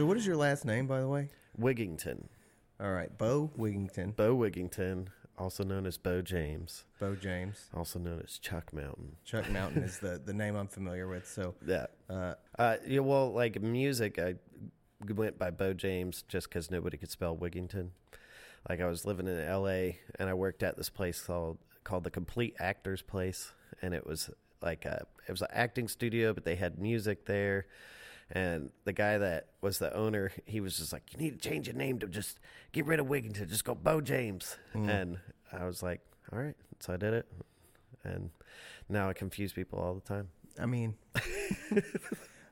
So, what is your last name, by the way? Wigington. All right, Bo Wigington, Bo Wigington, also known as Bo James, Bo James. also known as Chuck Mountain. Chuck Mountain is the, the name I'm familiar with. So, Yeah. uh, Uh, yeah, well, like music, I went by Bo James just because nobody could spell Wigington. Like I was living in L.A. and I worked at this place called called the Complete Actors Place, and it was like a it was an acting studio, but they had music there. And the guy that was the owner, he was just like, "You need to change your name to just get rid of Wigington, just go Bo James." And I was like, "All right," so I did it, and now I confuse people all the time. I mean,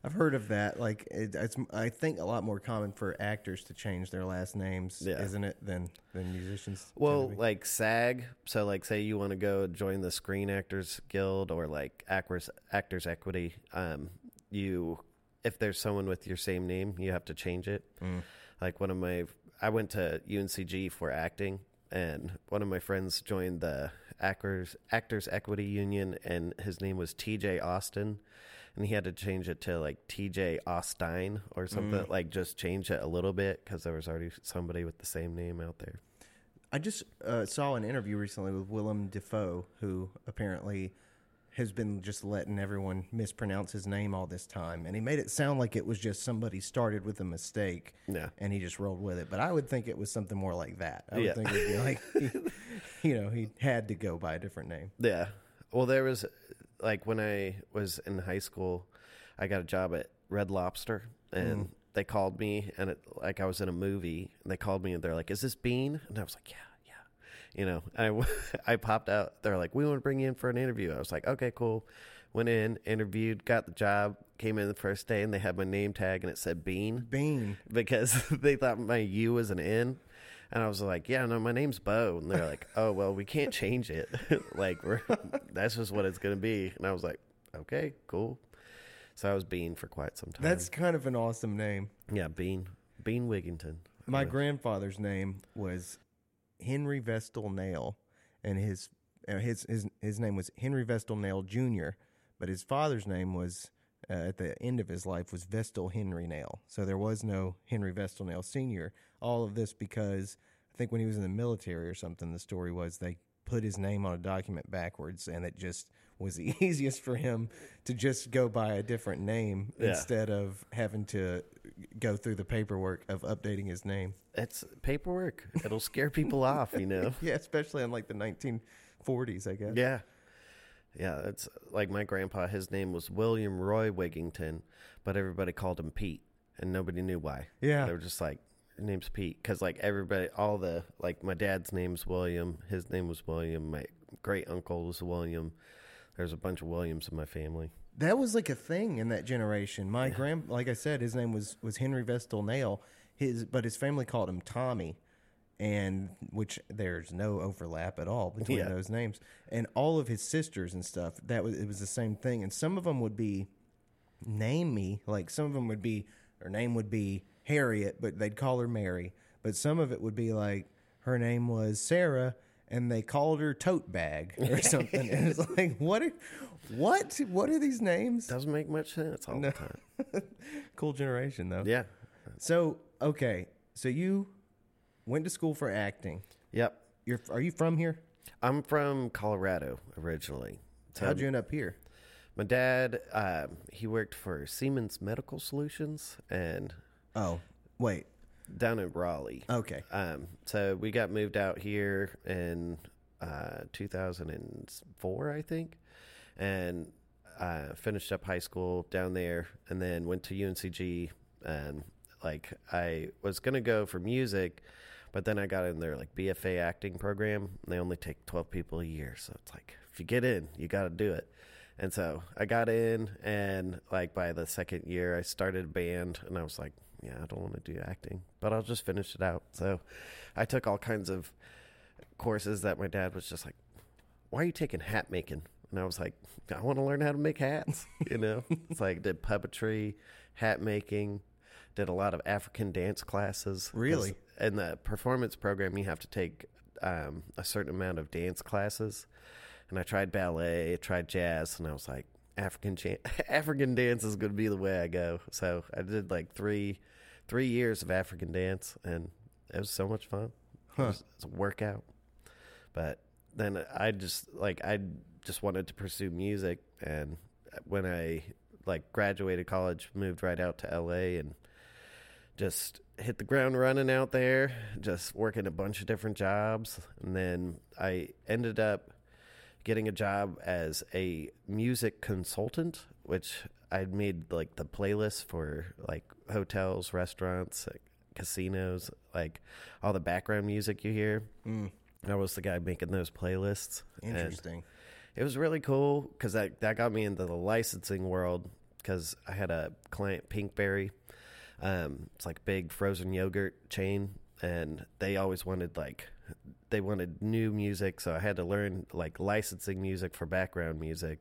I've heard of that. Like, it, it's I think a lot more common for actors to change their last names, Yeah. isn't it, than than musicians? Well, like SAG. So, like, say you want to go join the Screen Actors Guild or like Actors Actors Equity. Um, you, if there's someone with your same name, you have to change it. Mm. Like one of my, I went to UNCG for acting, and one of my friends joined the Actors Actors Equity Union, and his name was T.J. Austin. And he had to change it to like T.J. Austin or something, Mm. like just change it a little bit because there was already somebody with the same name out there. I just uh, saw an interview recently with Willem Dafoe, who apparently has been just letting everyone mispronounce his name all this time, and he made it sound like it was just somebody started with a mistake, Yeah. and he just rolled with it. But I would think it was something more like that. I would Yeah. think it'd be like, he, you know, he had to go by a different name. Yeah. Well, there was like when I was in high school, I got a job at Red Lobster, and mm-hmm. they called me, and it, like I was in a movie, and they called me, and they're like, "Is this Bean?" And I was like, "Yeah, yeah." You know, I I popped out. They're like, "We want to bring you in for an interview." I was like, "Okay, cool." Went in, interviewed, got the job. Came in the first day, and they had my name tag, and it said Bean Bean. because they thought my U was an N. And I was like, yeah, no, my name's Bo. And they're like, oh, well, we can't change it. like, we're, that's just what it's going to be. And I was like, okay, cool. So I was Bean for quite some time. That's kind of an awesome name. yeah, Bean. Bean Wigington. My grandfather's name was Henry Vestal Nail, and his uh, his his his name was Henry Vestal Nail Jr. But his father's name was uh, at the end of his life was Vestal Henry Nail. So there was no Henry Vestal Nail Sr. All of this because I think when he was in the military or something, the story was they put his name on a document backwards, and it just was the easiest for him to just go by a different name Yeah. instead of having to go through the paperwork of updating his name. It's paperwork. It'll scare people off, you know? Yeah, especially in like the 1940s, I guess. Yeah. Yeah, it's like my grandpa, his name was William Roy Wigington, but everybody called him Pete, and nobody knew why. Yeah. They were just like, name's Pete. Because, like, everybody, all the, like, my dad's name's William, his name was William, my great uncle was William. There's a bunch of Williams in my family. That was like a thing in that generation. My grand, like I said, his name was was Henry Vestal Nail. His, but his family called him Tommy, and which there's no overlap at all between Yeah. those names. And all of his sisters and stuff, that was it was the same thing. And some of them would be name me, like some of them would be her name would be Harriet, but they'd call her Mary. But some of it would be like her name was Sarah. And they called her tote bag or something. and it's like, what? Are, what? What are these names? Doesn't make much sense all the time. cool generation though. Yeah. So okay, so you went to school for acting. Yep. You're are you from here? I'm from Colorado originally. So How'd you end up here? my dad, uh, he worked for Siemens Medical Solutions and Oh, wait. Down in Raleigh. Okay. Um, so we got moved out here in uh, 2004, I think, and uh, finished up high school down there, and then went to UNCG. And like I was gonna go for music, but then I got in their like BFA acting program. And they only take 12 people a year, so it's like if you get in, you got to do it. And so I got in, and like by the second year, I started a band, and I was like, yeah, I don't want to do acting, but I'll just finish it out. So I took all kinds of courses that my dad was just like, why are you taking hat making? And I was like, I want to learn how to make hats. You know, it's like did puppetry, hat making, did a lot of African dance classes. Really? In the performance program, you have to take um, a certain amount of dance classes. And I tried ballet, I tried jazz, and I was like, African jan- African dance is going to be the way I go. So I did like three three years of African dance, and it was so much fun. Huh. It, was, it was a workout, but then I just like I just wanted to pursue music, and when I like graduated college, moved right out to LA, and just hit the ground running out there, just working a bunch of different jobs, and then I ended up getting a job as a music consultant, which I'd made like the playlist for like hotels, restaurants, like, casinos, like all the background music you hear. Mm, I was the guy making those playlists. interesting. it was really cool because that, that got me into the licensing world because I had a client, Pinkberry. Um, it's like a big frozen yogurt chain, and they always wanted like they wanted new music, so I had to learn like licensing music for background music.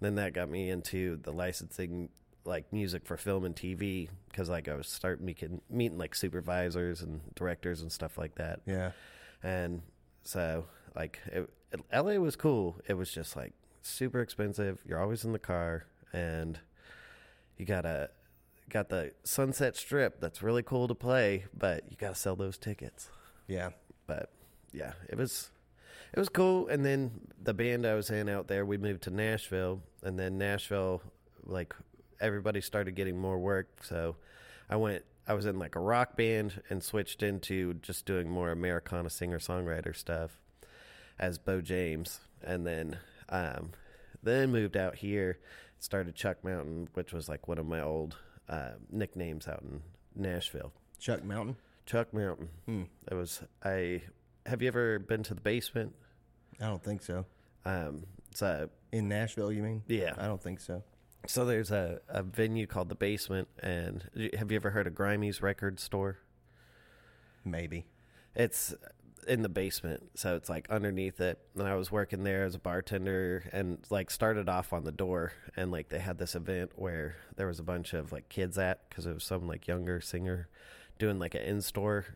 And then that got me into the licensing like music for film and TV because like I was starting meeting meeting like supervisors and directors and stuff like that Yeah. and so like it, it, LA was cool. It was just like super expensive. You're always in the car, and you gotta got the Sunset Strip. That's really cool to play, but you gotta sell those tickets. Yeah. But yeah, it was it was cool. And then the band I was in out there, we moved to Nashville, and then Nashville, like everybody started getting more work, so I went. I was in like a rock band and switched into just doing more Americana singer songwriter stuff as Bo James, and then um, then moved out here, started Chuck Mountain, which was like one of my old uh, nicknames out in Nashville. Chuck Mountain. Chuck Mountain. Hmm. It was I. Have you ever been to the basement? I don't think so. Um, it's a In Nashville, you mean? yeah. I don't think so. So there's a, a venue called the Basement, and have you ever heard of Grimey's Record Store? Maybe. It's in the basement, so it's like underneath it. And I was working there as a bartender, and like started off on the door, and like they had this event where there was a bunch of like kids at because it was some like younger singer doing like an in store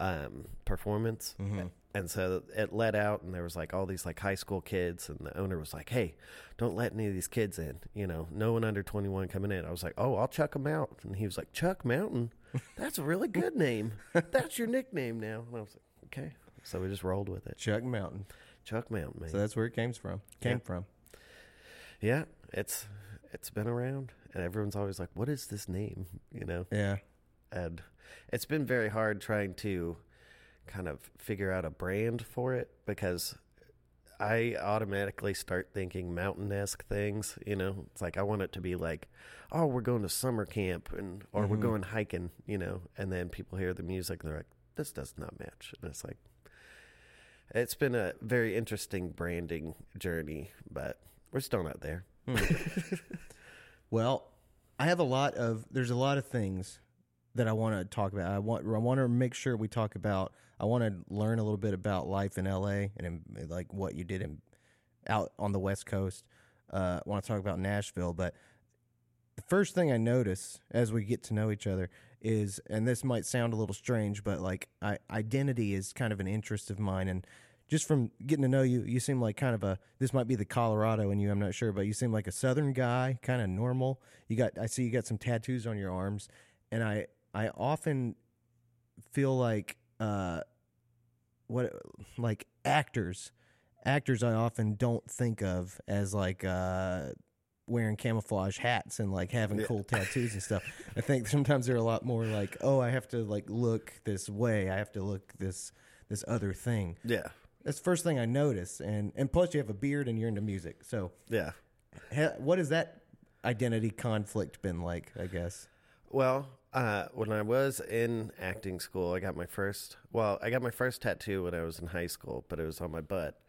um, performance. Mm-hmm. And so it let out, and there was like all these like high school kids, and the owner was like, "Hey, don't let any of these kids in. You know, no one under twenty one coming in." I was like, "Oh, I'll chuck them out," and he was like, "Chuck Mountain, that's a really good name. That's your nickname now." And I was like, "Okay." So we just rolled with it. Chuck Mountain. Chuck Mountain, man. So that's where it came from. Came Yeah. from. yeah, it's it's been around, and everyone's always like, "What is this name?" You know, Yeah. and it's been very hard trying to kind of figure out a brand for it because I automatically start thinking mountain esque things. You know, it's like I want it to be like, oh, we're going to summer camp and or we're Mhm. going hiking. You know, and then people hear the music and they're like, this does not match, and it's like. It's been a very interesting branding journey, but we're still not there. Hmm. well, I have a lot of there's a lot of things that I want to talk about. I want I want to make sure we talk about. I want to learn a little bit about life in LA and in, like what you did in out on the West Coast. Uh, I want to talk about Nashville, but the first thing I notice as we get to know each other is, and this might sound a little strange, but like I, identity is kind of an interest of mine, and just from getting to know you, you seem like kind of a. This might be the Colorado in you. I'm not sure, but you seem like a Southern guy, kind of normal. You got. I see you got some tattoos on your arms, and I I often feel like uh, what like actors. Actors, I often don't think of as like uh, wearing camouflage hats and like having Yeah. cool tattoos and stuff. I think sometimes they're a lot more like, oh, I have to like look this way. I have to look this this other thing. Yeah, That's the first thing I notice. and and plus you have a beard and you're into music. So, yeah. ha, what has that identity conflict been like? I guess. Well, uh, when I was in acting school, I got my first. Well, I got my first tattoo when I was in high school, but it was on my butt,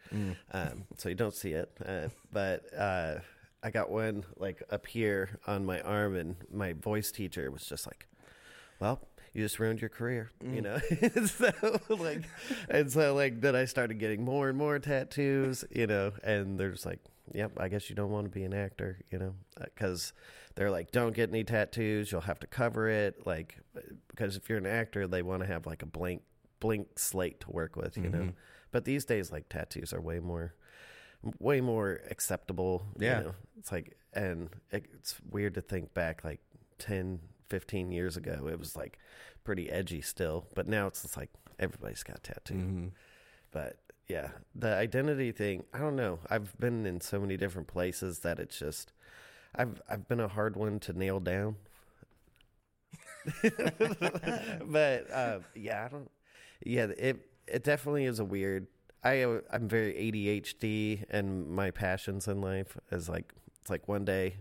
um, so you don't see it. Uh, but uh, I got one like up here on my arm, and my voice teacher was just like, "Well." You just ruined your career, you know. so like, and so like, then I started getting more and more tattoos, you know. And they're just like, "Yep, I guess you don't want to be an actor, you know," because they're like, don't get any tattoos. You'll have to cover it. Like, because if you're an actor, they want to have like a blank, blank slate to work with, you know? Mhm. But these days, like tattoos are way more, way more acceptable. you Yeah. know? It's like, and it's weird to think back like 10, 15 years ago, it was like pretty edgy still, but now it's just like everybody's got tattoo. Mhm. But yeah, the identity thing, I don't know. I've been in so many different places that it's just I've I've been a hard one to nail down. but uh, yeah, I don't. Yeah, it it definitely is a weird. I I'm very ADHD, and my passions in life is like it's like one day,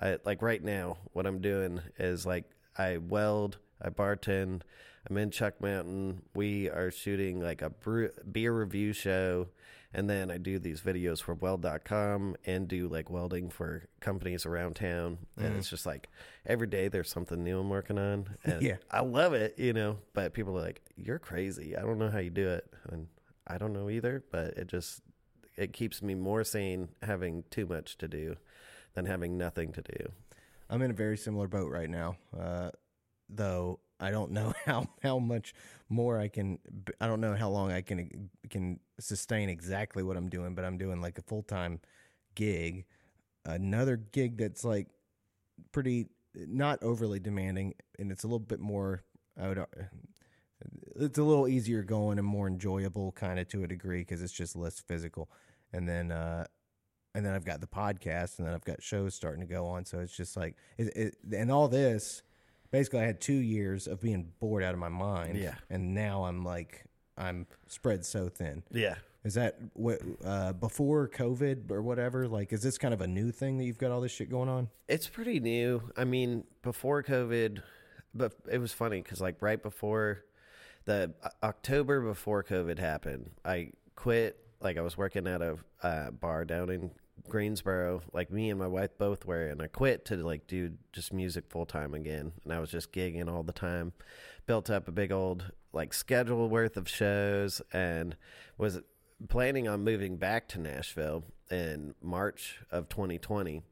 I like right now what I'm doing is like I weld, I bartend, I'm in Chuck Mountain. We are shooting like a beer review show. And then I do these videos for weld.com and do like welding for companies around town. And it's just like every day there's something new I'm working on. And Yeah. I love it, you know. But people are like, you're crazy. I don't know how you do it. And I don't know either. But it just, it keeps me more sane having too much to do than having nothing to do. I'm in a very similar boat right now. Uh, though I don't know how how much more I can. I don't know how long I can can sustain exactly what I'm doing, but I'm doing like a full time gig, another gig that's like pretty not overly demanding, and it's a little bit more. I would. It's a little easier going and more enjoyable, kind of to a degree, because it's just less physical. And then, uh, and then I've got the podcast, and then I've got shows starting to go on. So it's just like, it, it, and all this, basically, I had two years of being bored out of my mind. Yeah. and now I'm like, I'm spread so thin. Yeah. Is that what uh, before COVID or whatever? Like, is this kind of a new thing that you've got all this shit going on? It's pretty new. I mean, before COVID, but it was funny because like right before the October before COVID happened, I quit. Like I was working at a uh, bar down in Greensboro. Like me and my wife both were, and I quit to like do just music full time again. And I was just gigging all the time. Built up a big old like schedule worth of shows, and was planning on moving back to Nashville in March of 2020.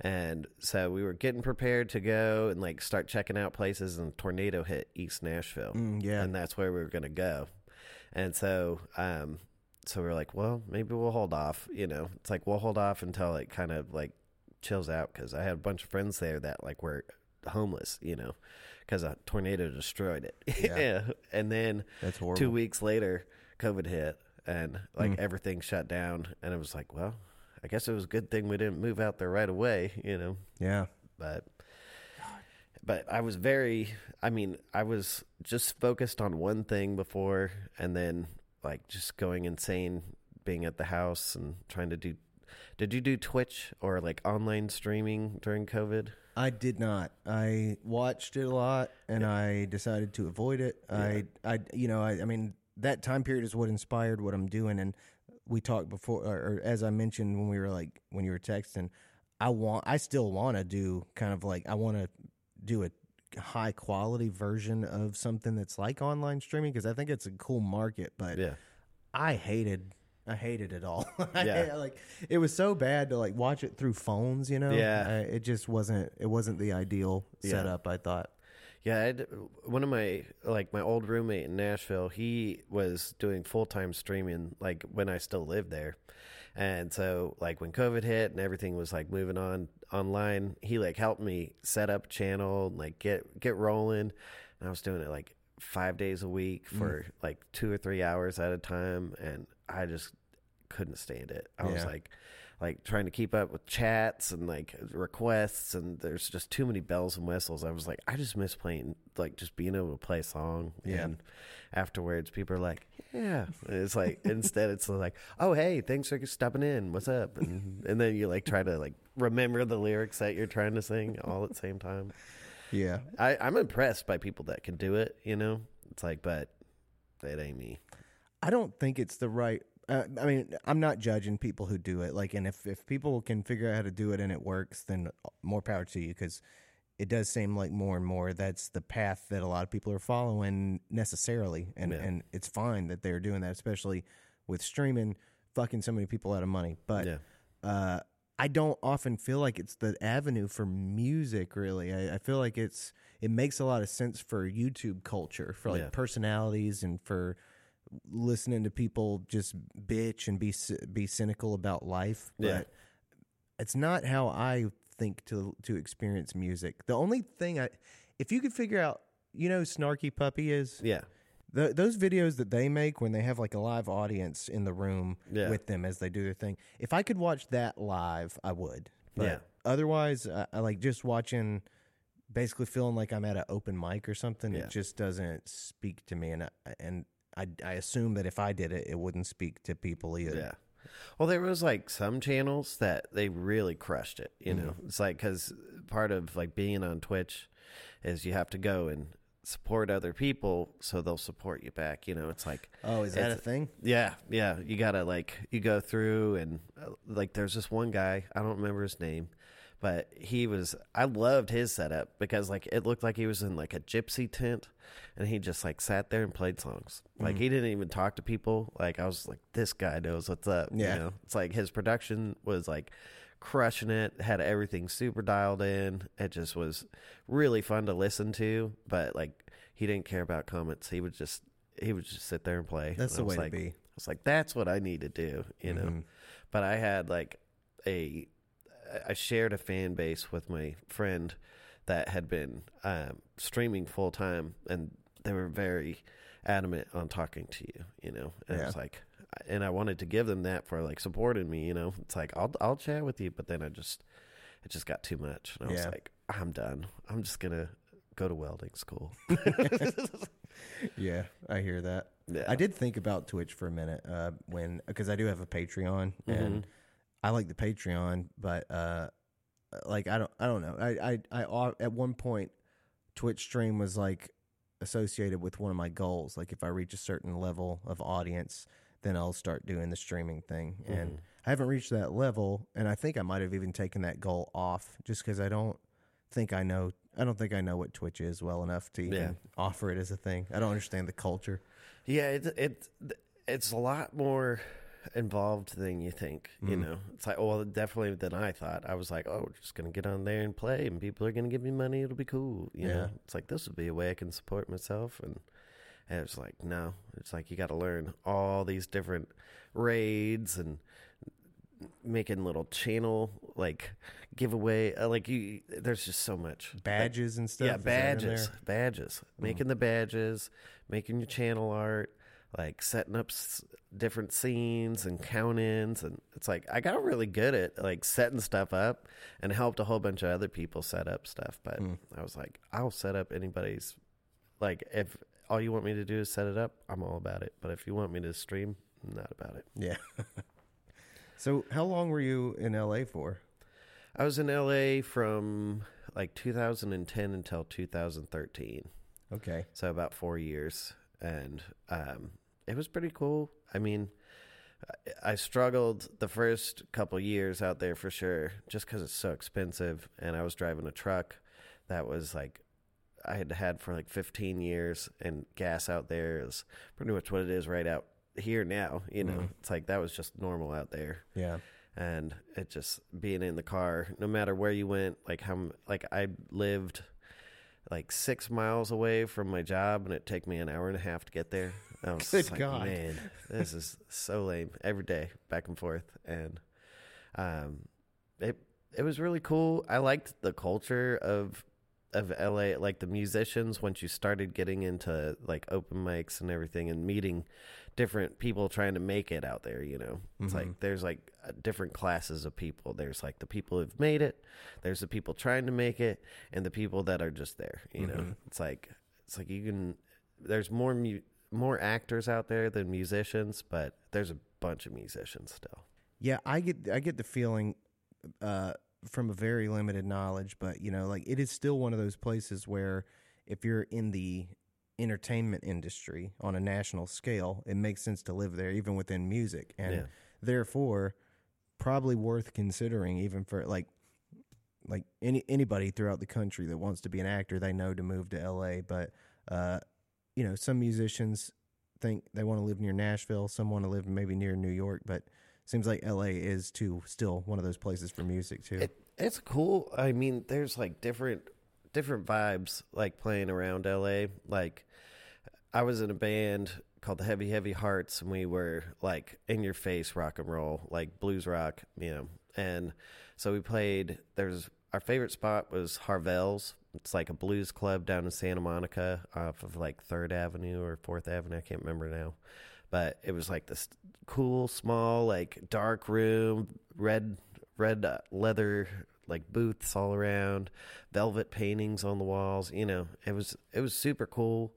And so we were getting prepared to go and like start checking out places, and tornado hit East Nashville. Mm, yeah. And that's where we were going to go. And so, um, so we were like, well, maybe we'll hold off. You know, it's like we'll hold off until it kind of like chills out because I had a bunch of friends there that like were homeless, you know, because a tornado destroyed it. Yeah. And then That's horrible. two weeks later, COVID hit and like mm. everything shut down. And it was like, well, I guess it was a good thing we didn't move out there right away, you know. Yeah. But but I was very I mean, I was just focused on one thing before and then like just going insane being at the house and trying to do did you do Twitch or like online streaming during COVID? I did not. I watched it a lot, and I decided to avoid it. I, I, you know, I, I mean, that time period is what inspired what I'm doing. And we talked before, or, or as I mentioned when we were like when you were texting, I want, I still want to do kind of like I want to do a high quality version of something that's like online streaming because I think it's a cool market. But Yeah. I hated I hated it all. Yeah. like it was so bad to like watch it through phones, you know? Yeah. I, it just wasn't it wasn't the ideal Yeah. setup, I thought. Yeah, I'd, one of my like my old roommate in Nashville, he was doing full time streaming like when I still lived there, and so like when COVID hit and everything was like moving on online, he like helped me set up channel and like get get rolling, and I was doing it like five days a week mm. for like two or three hours at a time, and I just couldn't stand it. I was like like trying to keep up with chats and like requests and there's just too many bells and whistles. I was like, I just miss playing like just being able to play a song. Yeah. And afterwards people are like, Yeah. And it's like instead it's like, Oh hey, thanks for stepping in. What's up? And and then you like try to like remember the lyrics that you're trying to sing all at the same time. Yeah. I, I'm impressed by people that can do it, you know? It's like, but it ain't me. I don't think it's the right uh, I mean, I'm not judging people who do it. Like, and if if people can figure out how to do it and it works, then more power to you. Because it does seem like more and more that's the path that a lot of people are following necessarily, and Yeah. and it's fine that they're doing that, especially with streaming, fucking so many people out of money. But Yeah. uh, I don't often feel like it's the avenue for music. Really, I, I feel like it's it makes a lot of sense for YouTube culture, for like Yeah. personalities, and for listening to people just bitch and be be cynical about life. But Yeah. it's not how I think to to experience music. The only thing I if you could figure out, you know, Snarky Puppy is Yeah. the, those videos that they make when they have like a live audience in the room Yeah. with them as they do their thing. If I could watch that live, I would. But Yeah. Otherwise, I, I like just watching. Basically, feeling like I'm at an open mic or something. Yeah. It just doesn't speak to me, and I, and I I assume that if I did it, it wouldn't speak to people either. Yeah. Well, there was like some channels that they really crushed it. You know, Mm-hmm. it's like because part of like being on Twitch is you have to go and support other people so they'll support you back. You know, it's like Oh, is that a thing? yeah, yeah. You gotta like you go through and uh, like there's this one guy I don't remember his name, but he was I loved his setup because like it looked like he was in like a gypsy tent, and he just like sat there and played songs. Like he didn't even talk to people. Like I was like this guy knows what's up. Yeah. you know? it's like his production was like crushing it. Had everything super dialed in. It just was really fun to listen to. But like he didn't care about comments. He would just he would just sit there and play. That's And the way like, to be. I was like, that's what I need to do, you know. Mhm. But I had like a, I shared a fan base with my friend that had been um, streaming full time, and they were very adamant on talking to you, you know. And I Yeah. was like, and I wanted to give them that for like supporting me, you know. It's like I'll I'll chat with you, but then I just it just got too much, and I was like, I'm done. I'm just gonna go to welding school. Yeah, I hear that. yeah. I did think about Twitch for a minute uh, when because I do have a Patreon and I like the Patreon, but uh, like I don't I don't know I I, I at one point Twitch stream was like associated with one of my goals. Like if I reach a certain level of audience, then I'll start doing the streaming thing. And I haven't reached that level, and I think I might have even taken that goal off just because I don't think I know. I don't think I know what Twitch is well enough to even Yeah. offer it as a thing. I don't understand the culture. Yeah, it, it it's a lot more involved than you think. You Mm. know, it's like well, definitely than I thought. I was like, oh, we're just gonna get on there and play, and people are gonna give me money. It'll be cool. You Yeah. know, it's like this would be a way I can support myself, and and it's like no, it's like you got to learn all these different raids and making little channel like giveaway uh, like you there's just so much Badges and stuff. yeah, is that in badges, badges. Making the badges, making your channel art, like setting up s- different scenes and count-ins, and it's like I got really good at like setting stuff up, and helped a whole bunch of other people set up stuff. But Mm. I was like, I'll set up anybody's. Like, if all you want me to do is set it up, I'm all about it. But if you want me to stream, I'm not about it. Yeah. so, how long were you in LA for? I was in LA from like 2010 until 2013. Okay. so about four years, and um, it was pretty cool. I mean, I- struggled the first couple years out there for sure, just because it's so expensive, and I was driving a truck that was like I had had for like 15 years, and gas out there is pretty much what it is right out here now. You know, Mhm. it's like that was just normal out there Yeah. and it just being in the car no matter where you went like how like i lived like six miles away from my job and it take me an hour and a half to get there. I was Good like God. man this is so lame. Every day back and forth and um it it was really cool. I liked the culture of of LA like the musicians once you started getting into like open mics and everything and meeting different people trying to make it out there you know it's Mhm. like there's like different classes of people there's like the people who've made it there's the people trying to make it and the people that are just there you know Mhm. it's like it's like you can there's more mu- more actors out there than musicians but there's a bunch of musicians still Yeah, I get I get the feeling uh, from a very limited knowledge, but you know, like it is still one of those places where if you're in the entertainment industry on a national scale, it makes sense to live there, even within music, and Yeah. therefore probably worth considering, even for like like any anybody throughout the country that wants to be an actor, they know to move to L.A. But uh, you know, some musicians think they want to live near Nashville, some want to live maybe near New York, but seems like LA is too still one of those places for music too. It, it's cool. I mean, there's like different different vibes like playing around LA. Like I was in a band called the Heavy Heavy Hearts and we were like in your face rock and roll, like blues rock, you know. And so we played there's our favorite spot was Harvelle's It's like a blues club down in Santa Monica off of like Third Avenue or Fourth Avenue. I can't remember now, but it was like this cool, small, like dark room, red red uh, leather like booths all around, velvet paintings on the walls. You know, it was it was super cool.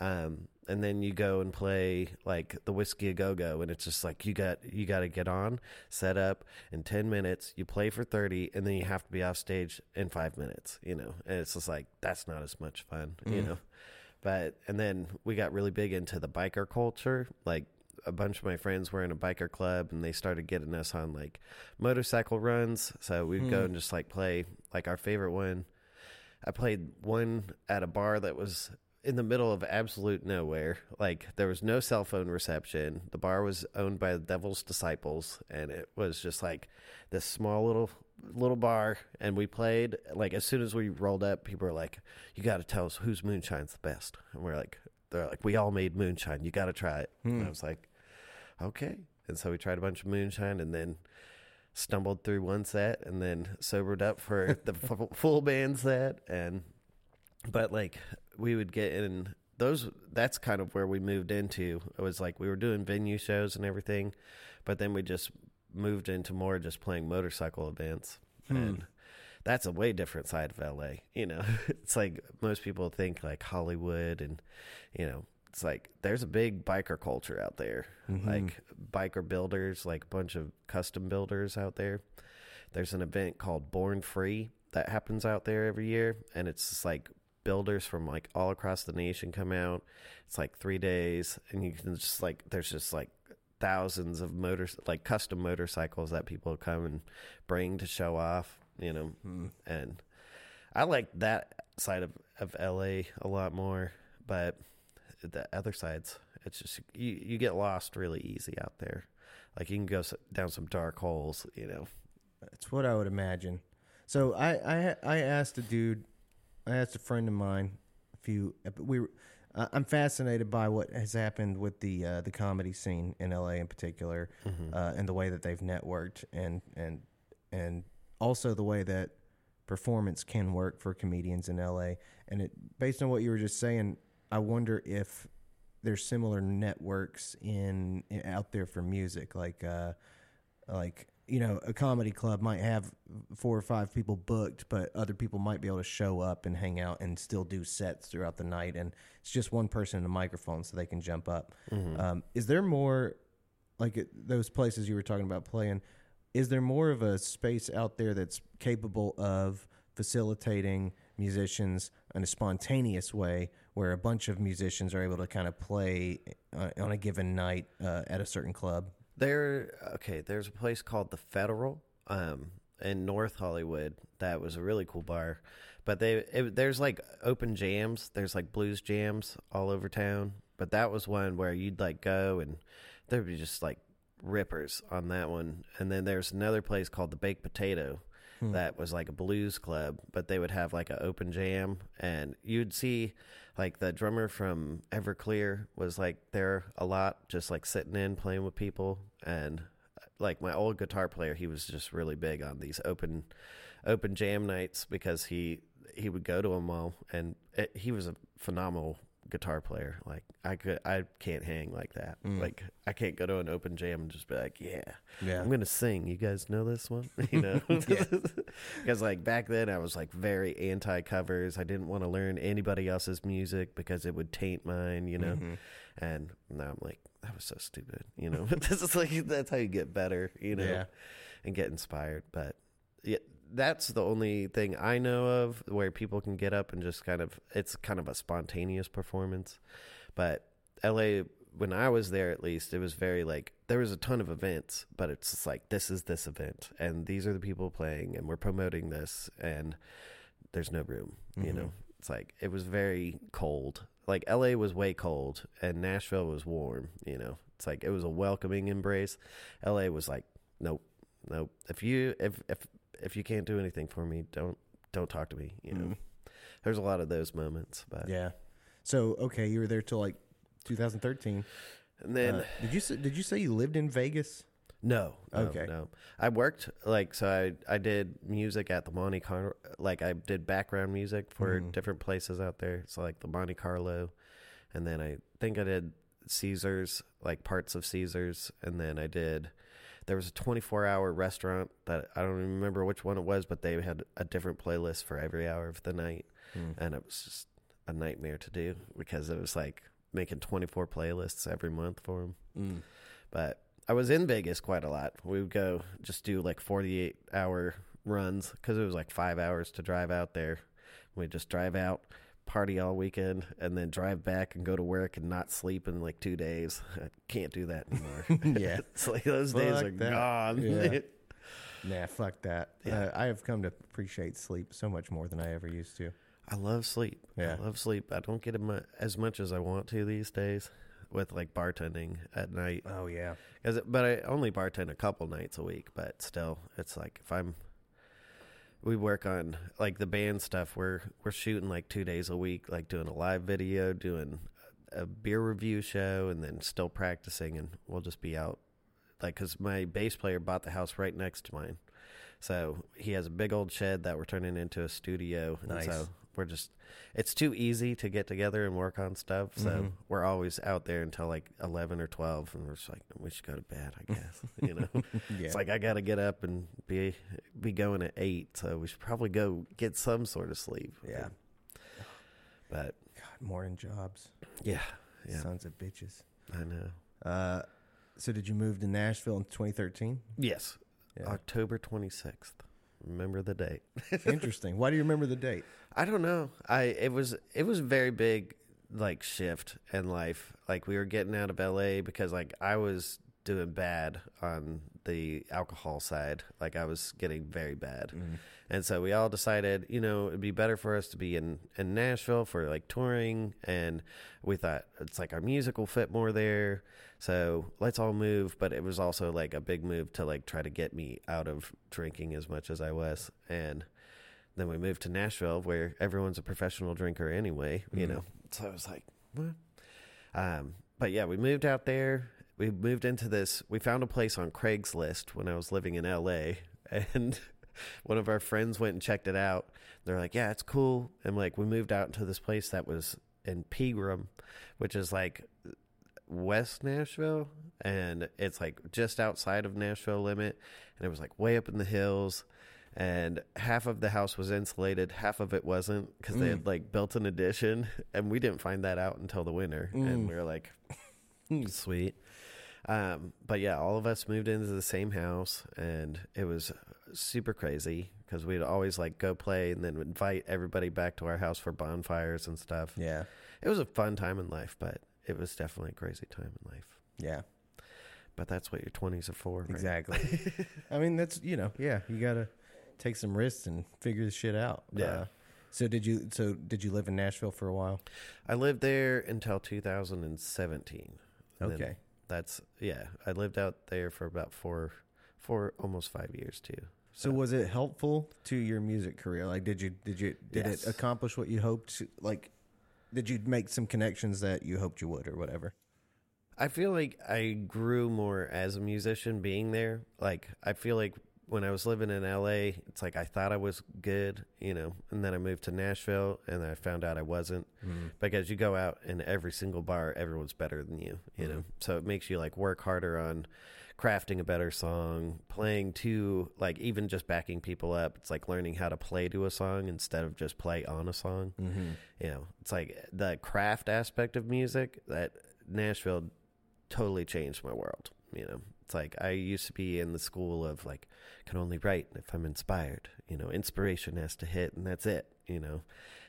Um, and then you go and play like the whiskey a go go, and it's just like you got you got to get on, set up in ten minutes. You play for thirty, and then you have to be off stage in five minutes. You know, and it's just like that's not as much fun. You know, but and then we got really big into the biker culture, like a bunch of my friends were in a biker club and they started getting us on like motorcycle runs. So we'd go and just like play like our favorite one. I played one at a bar that was in the middle of absolute nowhere. Like there was no cell phone reception. The bar was owned by the Devil's Disciples and it was just like this small little little bar and we played like as soon as we rolled up people were like you got to tell us whose moonshine's the best. And we're like they're like we all made moonshine. You got to try it. And i hmm. was like okay. And so we tried a bunch of moonshine and then stumbled through one set and then sobered up for the full band set and but like we would get in those that's kind of where we moved into. It was like we were doing venue shows and everything but then we just moved into more just playing motorcycle events. Hmm. And that's a way different side of la you know? It's like most people think like hollywood and you know it's like there's a big biker culture out there. Mm-hmm. Like biker builders like a bunch of custom builders out there. There's an event called born free that happens out there every year and it's just like builders from like all across the nation come out. It's like three days and you can just like there's just like thousands of motors like custom motorcycles that people come and bring to show off you know? Hmm. And i like that side of, of la a lot more but the other sides it's just you, you get lost really easy out there. Like you can go down some dark holes you know? That's what I would imagine. So I I I asked a dude, I asked a friend of mine, a few. We were, uh, I'm fascinated by what has happened with the uh, the comedy scene in LA in particular, uh, and the way that they've networked and and and also the way that performance can work for comedians in LA. And it based on what you were just saying, I wonder if there's similar networks in, in out there for music, like uh, like you know a comedy club might have four or five people booked but other people might be able to show up and hang out and still do sets throughout the night and it's just one person in a microphone so they can jump up. Um, is there more like those places you were talking about playing is there more of a space out there that's capable of facilitating musicians in a spontaneous way where a bunch of musicians are able to kind of play uh, on a given night uh, at a certain club There, okay. There's a place called the Federal, um, in North Hollywood. That was a really cool bar, but they it, there's like open jams. There's like blues jams all over town. But that was one where you'd like go and there'd be just like rippers on that one. And then there's another place called the Baked Potato. That was like a blues club, but they would have like an open jam, and you'd see like the drummer from Everclear was like there a lot, just like sitting in playing with people, and uh, like my old guitar player, he was just really big on these open open jam nights because he he would go to them all, and it, he was a phenomenal guitar player. Like I could, I can't hang like that. Mm. Like I can't go to an open jam and just be like, yeah, Yeah. I'm gonna sing. You guys know this one, you know? Because like back then, I was like very anti covers. I didn't want to learn anybody else's music because it would taint mine, you know. Mm-hmm. And now I'm like, that was so stupid, you know. But this is like that's how you get better, you know, Yeah. and get inspired. But yeah, that's the only thing I know of where people can get up and just kind of it's kind of a spontaneous performance. But LA when I was there at least it was very like there was a ton of events, but it's just like this is this event and these are the people playing and we're promoting this and there's no room, you mm-hmm. know. It's like it was very cold. Like LA was way cold and Nashville was warm, you know. It's like it was a welcoming embrace. LA was like nope. Nope. If you if if if you can't do anything for me, don't don't talk to me, you know. There's a lot of those moments, but Yeah. So okay, you were there till like 2013. and then Uh, did you say, did you say you lived in Vegas? No, no, Okay. no. I worked like so. I I did music at the Monte Carlo. Like I did background music for Mhm. different places out there. So like the Monte Carlo, and then I think I did Caesars, like parts of Caesars, and then I did. There was a 24 hour restaurant that I don't even remember which one it was, but they had a different playlist for every hour of the night, Mm. and it was just a nightmare to do because it was like making 24 playlists every month for them. Mm. But I was in Vegas quite a lot. We would go just do like 48 hour runs because it was like five hours to drive out there. We'd just drive out, party all weekend, and then drive back and go to work and not sleep in like two days. I can't do that anymore. Yeah. it's like those days are that. gone. Yeah. Nah, fuck that. Yeah. Uh, I have come to appreciate sleep so much more than I ever used to. I love sleep. Yeah. I love sleep. I don't get as much as I want to these days with like bartending at night. Oh yeah. it- but I only bartend a couple nights a week. But still, it's like if I'm, we work on like the band stuff. We're we're shooting like two days a week, like doing a live video, doing a beer review show, and then still practicing. And we'll just be out, like because my bass player bought the house right next to mine, so he has a big old shed that we're turning into a studio. And Nice. so we're just it's too easy to get together and work on stuff. So Mhm. we're always out there until like eleven or twelve, and we're just like, we should go to bed, I guess. you know, Yeah. it's like I got to get up and be be going at eight, so we should probably go get some sort of sleep. yeah. but God, morning jobs. yeah, yeah, Sons of bitches. I know. Uh, so did you move to Nashville in 2013? Yes, Yeah. October twenty sixth. Remember the date? Interesting. Why do you remember the date? I don't know. I it was it was a very big like shift in life. Like we were getting out of LA because like I was doing bad on the alcohol side. Like I was getting very bad. Mm-hmm. And so we all decided, you know, it'd be better for us to be in, in Nashville for like touring. And we thought it's like our music will fit more there. So let's all move. But it was also like a big move to like try to get me out of drinking as much as I was. And then we moved to Nashville where everyone's a professional drinker anyway, you Mhm. know. So I was like, what? Um, but yeah, we moved out there. We moved into this. We found a place on Craigslist when I was living in LA, and one of our friends went and checked it out. They're like, "Yeah, it's cool." And like, we moved out into this place that was in Pegram, which is like West Nashville, and it's like just outside of Nashville limit, and it was like way up in the hills. And half of the house was insulated, half of it wasn't because they had like built an addition, and we didn't find that out until the winter. And Mm. we were like, sweet. Um, but yeah, all of us moved into the same house, and it was super crazy because we'd always like go play and then invite everybody back to our house for bonfires and stuff. Yeah. It was a fun time in life, but it was definitely a crazy time in life. Yeah. But that's what your twenties are for, right? Exactly. I mean, that's you know, yeah, you gotta take some risks and figure this shit out. Yeah. Uh, so did you? So did you live in Nashville for a while? I lived there until 2017. And then Okay. That's yeah. I lived out there for about four, four almost five years too. So was it helpful to your music career? Like, did you did you did Yes. it accomplish what you hoped? To, like, did you make some connections that you hoped you would, or whatever? I feel like I grew more as a musician being there. Like I feel like when I was living in LA, it's like I thought I was good, you know, and then I moved to Nashville and I found out I wasn't because you go out in every single bar, everyone's better than you, you know. So it makes you like work harder on crafting a better song, playing to like even just backing people up. It's like learning how to play to a song instead of just play on a song Mm-hmm. you know, it's like the craft aspect of music that Nashville totally changed my world. You know, it's like I used to be in the school of like, can only write if I'm inspired. You know, inspiration has to hit and that's it, you know.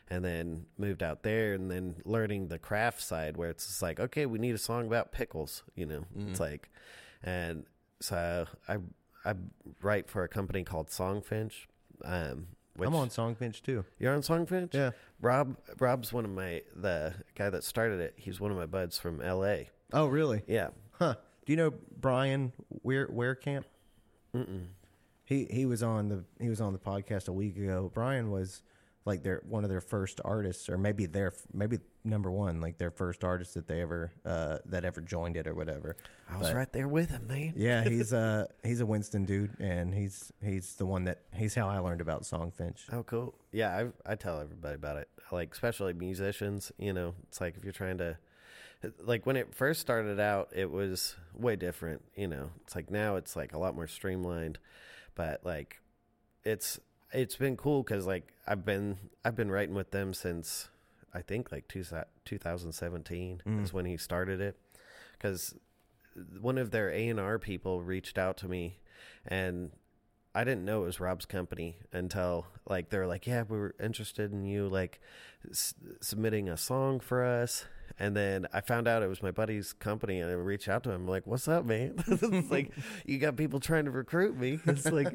And then moved out there and then learning the craft side where it's just like, okay, we need a song about pickles, you know. It's like, and so I, I write for a company called Songfinch. Um, which, I'm on Songfinch too. You're on Songfinch? Yeah. Rob Rob's one of my the guy that started it. He's one of my buds from L.A. Oh, really? Yeah. Huh? Do you know Brian Ware Weircamp? Mm-mm. He he was on the he was on the podcast a week ago. Brian was like their one of their first artists, or maybe their maybe number one, like their first artist that they ever uh, that ever joined it or whatever. I was But- right there with him, man. Yeah, he's a he's a Winston dude, and he's he's the one that he's how I learned about Songfinch. Oh, cool. Yeah, I I tell everybody about it. Like, especially musicians. You know, it's like if you're trying to, like when it first started out, it was way different. You know, it's like now it's like a lot more streamlined, but like, it's it's been cool because like I've been I've been writing with them since I think like two, 2017 Mm. is when he started it because one of their A and R people reached out to me and I didn't know it was Rob's company until like they're like, yeah, we were interested in you like s- submitting a song for us. And then I found out it was my buddy's company, and I reached out to him I'm like, "What's up, man? it's like you got people trying to recruit me. It's like,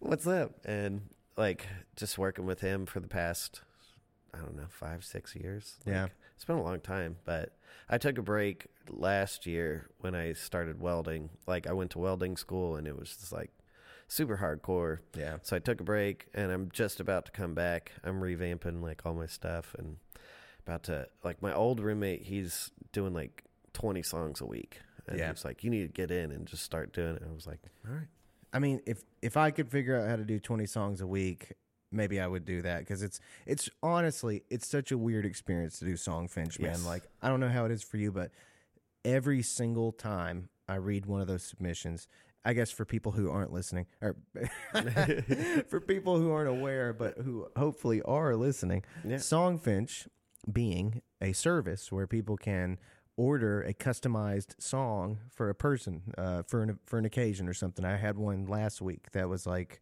what's up?" And like just working with him for the past, I don't know, five, six years. Like, Yeah. it's been a long time. But I took a break last year when I started welding. Like I went to welding school, and it was just like super hardcore. Yeah, So I took a break and I'm just about to come back. I'm revamping like all my stuff and about to like my old roommate, he's doing like 20 songs a week. And Yeah. he's like, you need to get in and just start doing it. I was like, all right. I mean, if if I could figure out how to do twenty songs a week, maybe I would do that because it's it's honestly it's such a weird experience to do Songfinch, man. Yes. Like I don't know how it is for you, but every single time I read one of those submissions. I guess for people who aren't listening, or for people who aren't aware, but who hopefully are listening, Yeah. Songfinch being a service where people can order a customized song for a person uh, for an for an occasion or something. I had one last week that was like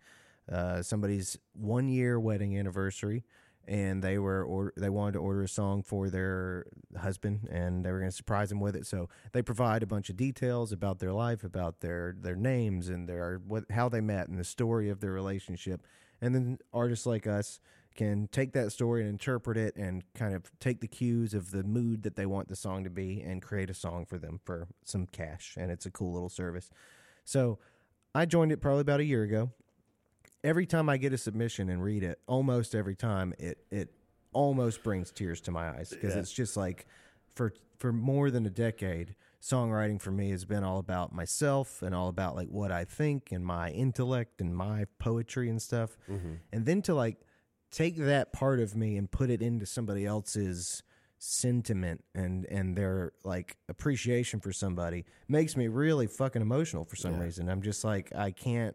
uh, somebody's one year wedding anniversary, and they were or they wanted to order a song for their husband, and they were going to surprise him with it. So they provide a bunch of details about their life, about their their names and their what how they met and the story of their relationship, and then artists like us can take that story and interpret it and kind of take the cues of the mood that they want the song to be and create a song for them for some cash and it's a cool little service. So i joined it probably about a year ago. Every time i get a submission and read it almost every time it it almost brings tears to my eyes because Yeah. it's just like for for more than a decade songwriting for me has been all about myself and all about like what i think and my intellect and my poetry and stuff. Mm-hmm. And then to like take that part of me and put it into somebody else's sentiment and and their like appreciation for somebody makes me really fucking emotional for some Yeah. reason i'm just like i can't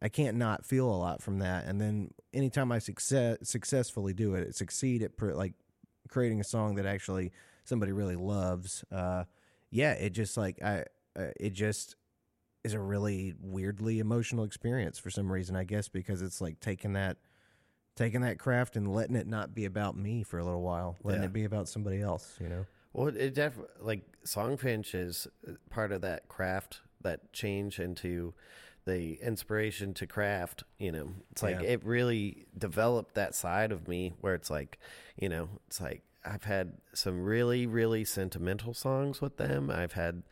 i can't not feel a lot from that and then anytime i success successfully do it succeed at pr- like creating a song that actually somebody really loves uh yeah it just like i uh, it just is a really weirdly emotional experience for some reason i guess because it's like taking that taking that craft and letting it not be about me for a little while, letting Yeah. it be about somebody else, you know? Well, it def like Songfinch is part of that craft, that change into the inspiration to craft. You know, it's like Yeah. it really developed that side of me where it's like, you know, it's like I've had some really, really sentimental songs with them. I've had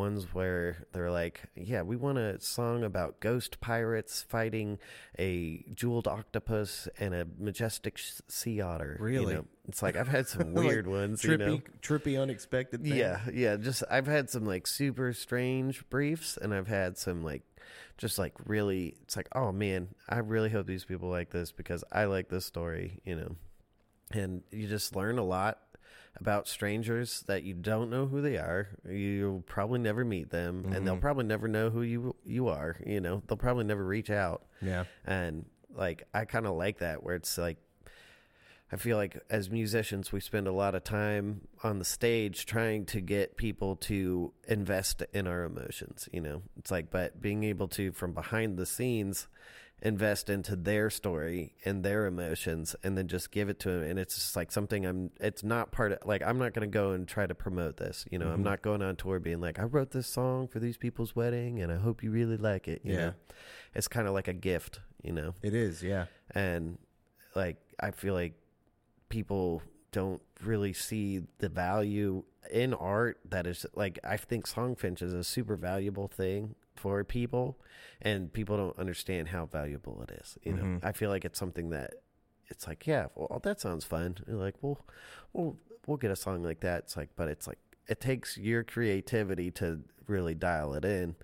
ones where they're like, yeah, we want a song about ghost pirates fighting a jeweled octopus and a majestic sea otter. you Really? know? It's like I've had some Like weird ones. Trippy, you know? trippy, unexpected. Things. Yeah, yeah. Just I've had some like super strange briefs, and I've had some like just like really. It's like, oh man, I really hope these people like this because I like this story, you know. And you just learn a lot about strangers that you don't know who they are. You'll probably never meet them, and they'll Mhm. probably never know who you you are. You know, they'll probably never reach out yeah, and like i kind of like that where it's like i feel like as musicians we spend a lot of time on the stage trying to get people to invest in our emotions you know it's like but being able to from behind the scenes invest into their story and their emotions and then just give it to them and it's just like something i'm it's not part of like i'm not going to go and try to promote this you know i'm Mhm. not going on tour being like i wrote this song for these people's wedding and i hope you really like it you Yeah. know it's kind of like a gift you know it is. Yeah, and like i feel like people don't really see the value in art that is like i think songfinch is a super valuable thing for people and people don't understand how valuable it is you know Mhm. i feel like it's something that it's like, yeah, well, that sounds fun. You're like, well, we'll we'll get a song like that. It's like, but it's like it takes your creativity to really dial it in,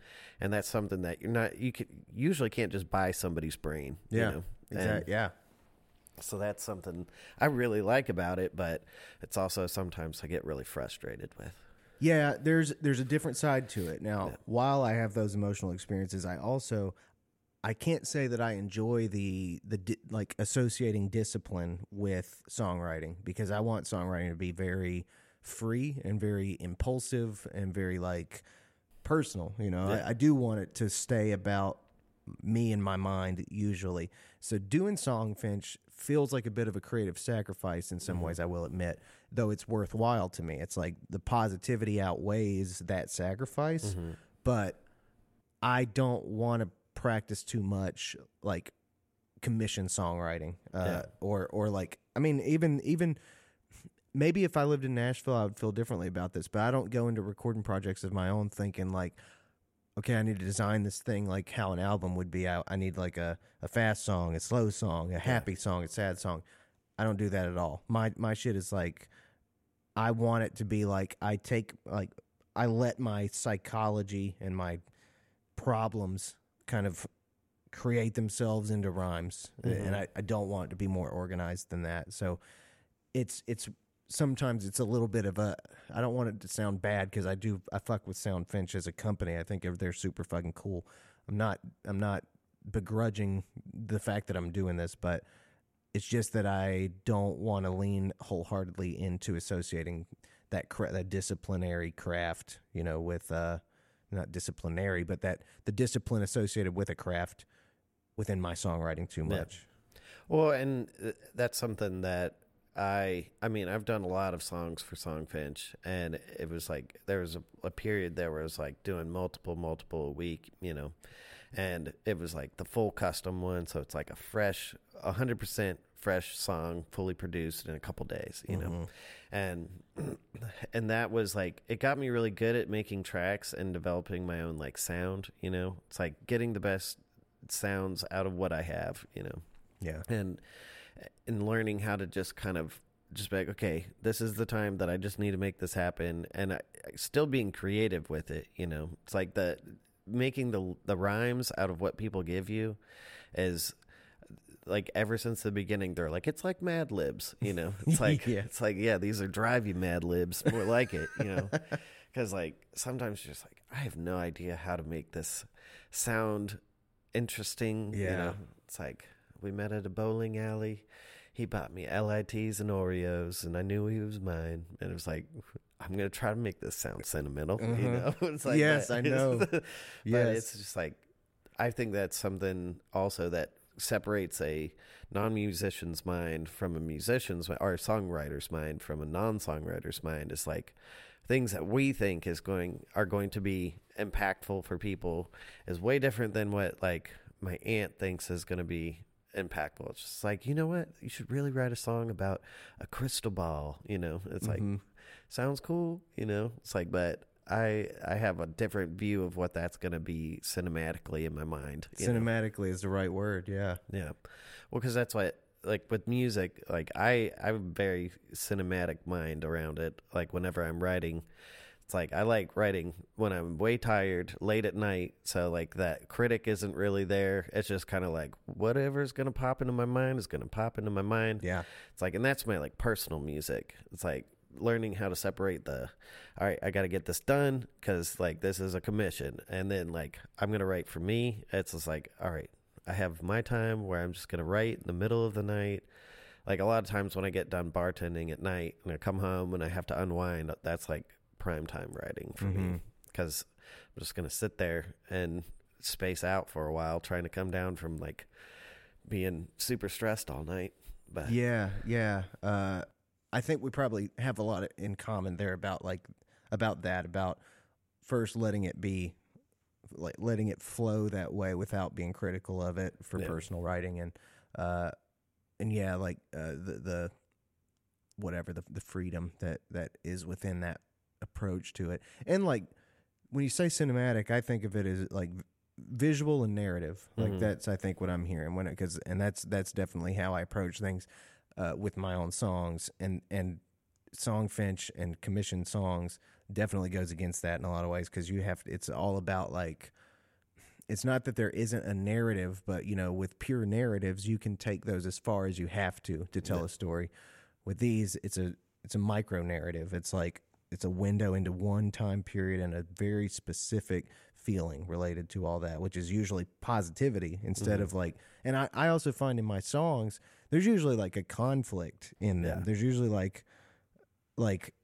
and that's something that you're not you could usually can't just buy somebody's brain. Yeah. you know? Exactly. Yeah. so that's something I really like about it, but it's also sometimes I get really frustrated with. Yeah, there's there's a different side to it. Now, Yeah. while I have those emotional experiences, I also I can't say that I enjoy the the di- like associating discipline with songwriting because I want songwriting to be very free and very impulsive and very like personal. You know, Yeah. I, I do want it to stay about me and my mind usually. So doing Songfinch feels like a bit of a creative sacrifice in some mm-hmm. ways, I will admit, though it's worthwhile to me. It's like the positivity outweighs that sacrifice, but I don't want to practice too much like commission songwriting uh, Yeah. or or like I mean even even maybe if I lived in Nashville I would feel differently about this, but I don't go into recording projects of my own thinking like okay, I need to design this thing like how an album would be out. I need like a, a fast song, a slow song, a happy song, a sad song. I don't do that at all. My my shit is like I want it to be like I take like I let my psychology and my problems kind of create themselves into rhymes Mhm. and I, I don't want it to be more organized than that. So it's it's sometimes it's a little bit of a i don't want it to sound bad because i do i fuck with Songfinch as a company. I think they're super fucking cool. I'm not i'm not begrudging the fact that i'm doing this but it's just that i don't want to lean wholeheartedly into associating that cra- that disciplinary craft you know with uh not disciplinary but that the discipline associated with a craft within my songwriting too Yeah. much Well, and that's something that I I mean, I've done a lot of songs for Songfinch and it was like there was a, a period there where I was like doing multiple multiple a week, you know. And it was like the full custom one, so it's like a fresh 100% fresh song fully produced in a couple days, you know. Mhm. And and that was like it got me really good at making tracks and developing my own like sound, you know. It's like getting the best sounds out of what I have, you know yeah and and learning how to just kind of just be like, okay, this is the time that I just need to make this happen, and I, still being creative with it. You know, it's like the making the the rhymes out of what people give you is like ever since the beginning they're like it's like mad libs you know it's like Yeah. it's like yeah these are drive you mad libs more like it you know because like sometimes you're just like i have no idea how to make this sound interesting you Yeah. know it's like we met at a bowling alley he bought me lits and oreos and i knew he was mine and it was like i'm gonna try to make this sound sentimental you Mhm. know it's like Yes, that. I know. but Yes. it's just like i think that's something also that separates a non-musician's mind from a musician's or a songwriter's mind from a non-songwriter's mind is like things that we think is going are going to be impactful for people is way different than what like my aunt thinks is going to be impactful. It's just like you know what? You should really write a song about a crystal ball you know? It's like Mhm. sounds cool you know? It's like but i i have a different view of what that's going to be cinematically in my mind you know? cinematically is the right word yeah Yeah. Well, because that's what, like, with music, like, I, I have a very cinematic mind around it. Like, whenever I'm writing, it's like I like writing when I'm way tired, late at night. So, like, that critic isn't really there. It's just kind of like whatever's going to pop into my mind is going to pop into my mind. yeah It's like, and that's my, like, personal music. It's like, learning how to separate the all right i got to get this done because like this is a commission and then like i'm gonna write for me it's just like all right i have my time where i'm just gonna write in the middle of the night like a lot of times when i get done bartending at night and i come home and i have to unwind that's like prime time writing for me Mhm. because i'm just gonna sit there and space out for a while trying to come down from like being super stressed all night but Yeah, yeah. Uh, I think we probably have a lot in common there about like about that about first letting it be like letting it flow that way without being critical of it for Yeah. personal writing and uh and yeah like uh the the whatever the the freedom that that is within that approach to it and like when you say cinematic I think of it as like visual and narrative. Like Mhm. that's I think what I'm hearing when it cuz and that's that's definitely how I approach things uh, with my own songs and and Songfinch and commissioned songs definitely goes against that in a lot of ways cuz you have it's all about like it's not that there isn't a narrative, but you know, with pure narratives, you can take those as far as you have to to tell Yeah. a story. With these, it's a it's a micro narrative. It's like it's a window into one time period and a very specific feeling related to all that, which is usually positivity instead Mhm. of like. And I I also find in my songs there's usually like a conflict in them. Yeah. There's usually like like.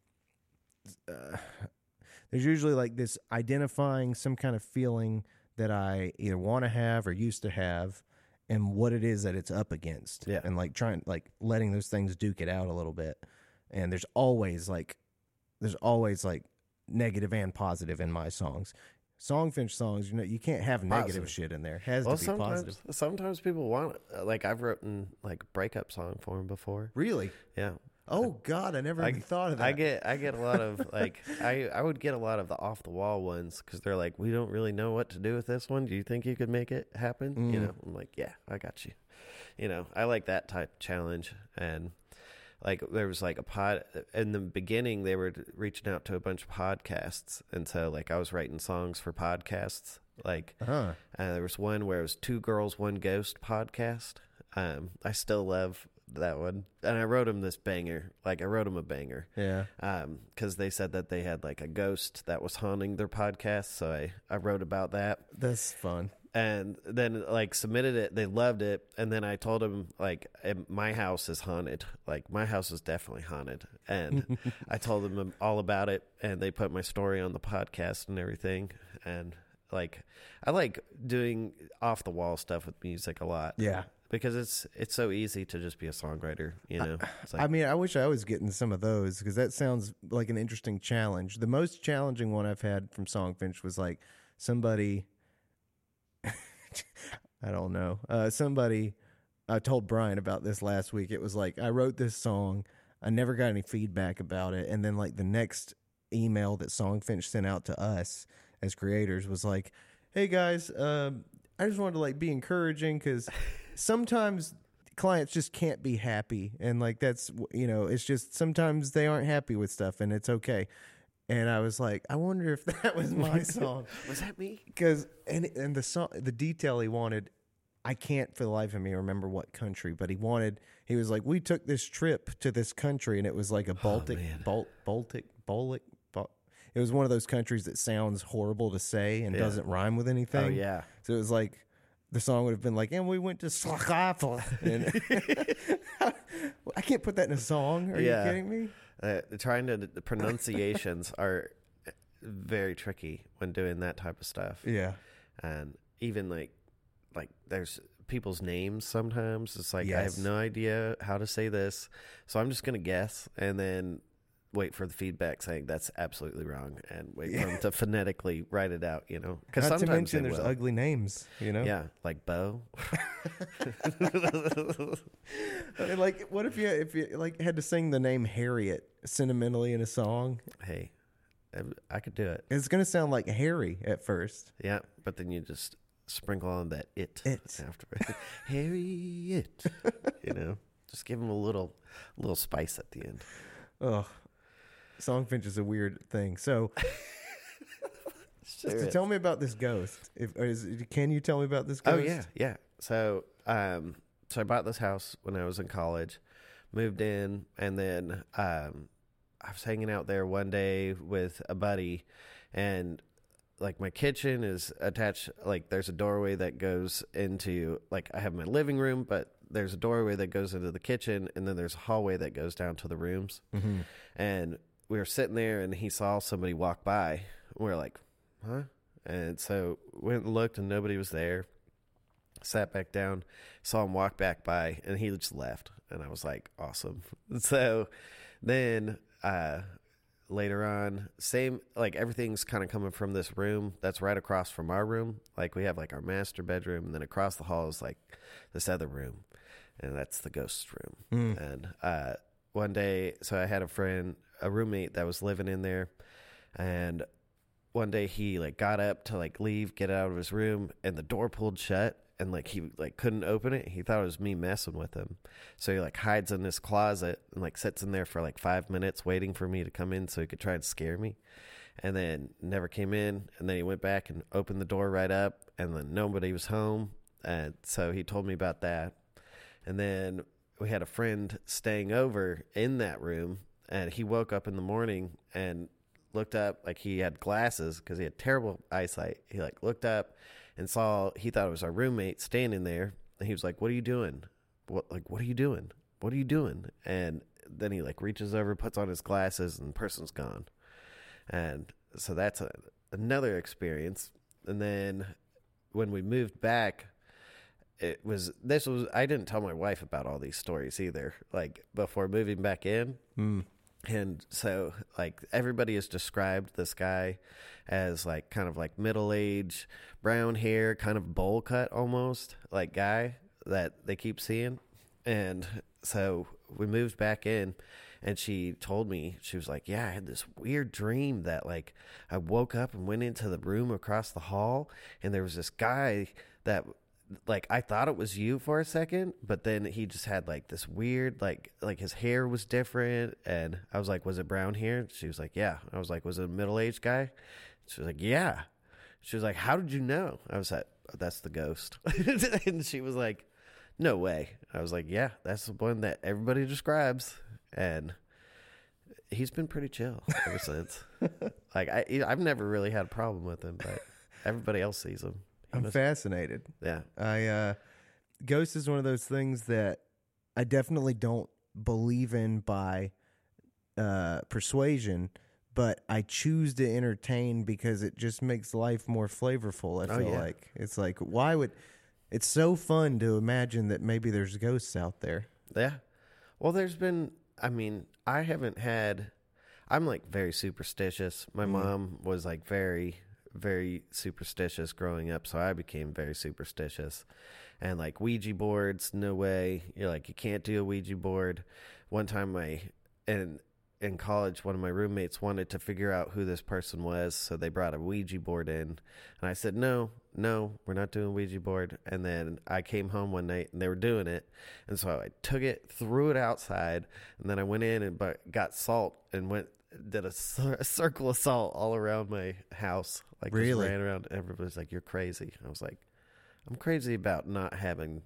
Uh, there's usually like this identifying some kind of feeling that I either want to have or used to have and what it is that it's up against. Yeah. And like trying like letting those things duke it out a little bit. And there's always like there's always like negative and positive in my songs. Songfinch songs, you know, you can't have negative Positive. shit in there. It has well, to be sometimes positive. sometimes people want like I've written like breakup song for him before. Really? Yeah, Oh God, I never I- even thought of that. I get I get a lot of like I I would get a lot of the off the wall ones because they're like we don't really know what to do with this one. Do you think you could make it happen? You Mm. know, I'm like yeah, I got you. You know, I like that type challenge and. Like there was like a pod in the beginning, they were reaching out to a bunch of podcasts, and so like I was writing songs for podcasts. Like huh. uh, there was one where it was two girls, one ghost podcast. Um, I still love that one, and I wrote him this banger. Like I wrote him a banger Yeah. because they said that they had like a ghost that was haunting their podcast. So I I wrote about that, That's fun. And then like submitted it. They loved it, and then I told them like my house is haunted. Like my house is definitely haunted, and I told them all about it, and they put my story on the podcast and everything, and. Like I like doing off the wall stuff with music a lot Yeah. because it's it's so easy to just be a songwriter, you know. Like, I mean, I wish I was getting some of those because that sounds like an interesting challenge. The most challenging one I've had from Songfinch was like somebody, I don't know, uh, somebody. I told Brian about this last week. It was like I wrote this song, I never got any feedback about it, and then like the next email that Songfinch sent out to us as creators was like, "Hey guys, um, I just wanted to like be encouraging because sometimes clients just can't be happy and like that's you know it's just sometimes they aren't happy with stuff and it's okay and i was like i wonder if that was my song was that me? because and and the song the detail he wanted i can't for the life of me remember what country but he wanted he was like we took this trip to this country and it was like a oh, baltic man. Bal- baltic baltic Bal- it was one of those countries that sounds horrible to say and Yeah. doesn't rhyme with oh, anything Oh yeah, so it was like the song would have been like, and we went to Slovakia. I can't put that in a song. Are Yeah. you kidding me? Uh, trying to the pronunciations are very tricky when doing that type of stuff, Yeah. and even like like there's people's names sometimes. It's like I have no idea how to say this, so I'm just gonna guess and then wait for the feedback saying that's absolutely wrong, and wait for them to phonetically write it out. You know, because Not to sometimes mention there's will. ugly names, you know? Yeah, like Bo. Like, what if you, if you like had to sing the name Harriet sentimentally in a song? hey, I- could do it. It's going to sound like Harry at first. Yeah, but then you just sprinkle on that it, It. after Harry it. you know, just give him a little little spice at the end. Ugh. Songfinch is a weird thing. So, so is. tell me about this ghost. If is, can you tell me about this Oh ghost? yeah, yeah. So, um, so I bought this house when I was in college, moved in, and then um, I was hanging out there one day with a buddy, and like my kitchen is attached. Like there's a doorway that goes into like I have my living room, but there's a doorway that goes into the kitchen, and then there's a hallway that goes down to the rooms. Mm-hmm. And we were sitting there, and he saw somebody walk by. We are like, huh? And so went and looked, and nobody was there. Sat back down, saw him walk back by, and he just left. And I was like, awesome. So then uh, later on, same like everything's kind of coming from this room that's right across from our room. Like we have like our master bedroom, and then across the hall is like this other room, and that's the ghost room. Mm. And uh, one day, so I had a friend, a roommate that was living in there, and one day he like got up to like leave, get out of his room, and the door pulled shut, and like he like couldn't open it. He thought it was me messing with him, so he like hides in this closet and like sits in there for like five minutes waiting for me to come in so he could try and scare me, and then never came in. And then he went back and opened the door right up, and then nobody was home, and so he told me about that, and then we had a friend staying over in that room, and he woke up in the morning and looked up like he had glasses because he had terrible eyesight. He like looked up and saw he thought it was our roommate standing there, and he was like, "What are you doing? What like what are you doing? What are you doing?" And then he like reaches over, puts on his glasses, and the person's gone. And so that's a, another experience. And then when we moved back, it was this was I didn't tell my wife about all these stories either. Like before moving back in, Mm. and so like everybody has described this guy as like kind of like middle age, brown hair, kind of bowl cut almost like guy that they keep seeing. And so we moved back in and she told me she was like, "Yeah, I had this weird dream that like I woke up and went into the room across the hall and there was this guy that like I thought it was you for a second, but then he just had like this weird like like his hair was different and I was like, "Was it brown hair?" She was like, "Yeah." I was like, "Was it a middle-aged guy?" She was like, "Yeah." She was like, "How did you know?" I was like, oh, "That's the ghost." and she was like, "No way." I was like, "Yeah, that's the one that everybody describes." And he's been pretty chill ever since. like I I've never really had a problem with him, but everybody else sees him. I'm fascinated. yeah. I uh ghost is one of those things that I definitely don't believe in by uh persuasion, but I choose to entertain because it just makes life more flavorful. I Oh, feel yeah. like it's like why would it's so fun to imagine that maybe there's ghosts out there. Yeah. Well, there's been, I mean, I haven't had, I'm like very superstitious. My Mm. mom was like very, very superstitious growing up. So I became very superstitious. And like Ouija boards, no way. You're like, you can't do a Ouija board. One time, my, in, in college, one of my roommates wanted to figure out who this person was. So they brought a Ouija board in. And I said, no, no, we're not doing Ouija board. And then I came home one night and they were doing it. And so I took it, threw it outside, and then I went in and got salt and went did a, a circle of salt all around my house. Like Really? just ran around. Everybody's like, "You're crazy." I was like, "I'm crazy about not having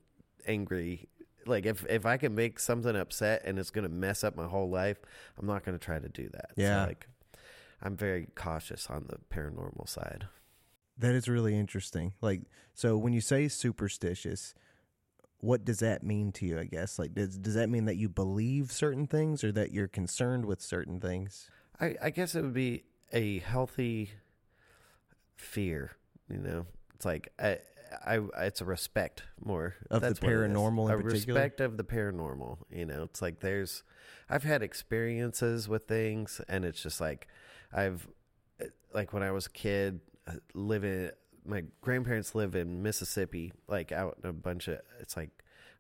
angry." Like if if I can make something upset and it's gonna mess up my whole life, I'm not gonna try to do that. Yeah. So like, I'm very cautious on the paranormal side. That is really interesting. Like so when you say superstitious, what does that mean to you, I guess? Like does does that mean that you believe certain things or that you're concerned with certain things? I, I guess it would be a healthy fear. You know, it's like I, I, it's a respect more Of the That's is. paranormal in a particular? respect of the paranormal. You know, it's like there's, I've had experiences with things, and it's just like, I've, like when I was a kid, uh, living. My grandparents live in Mississippi, like out in a bunch of. It's like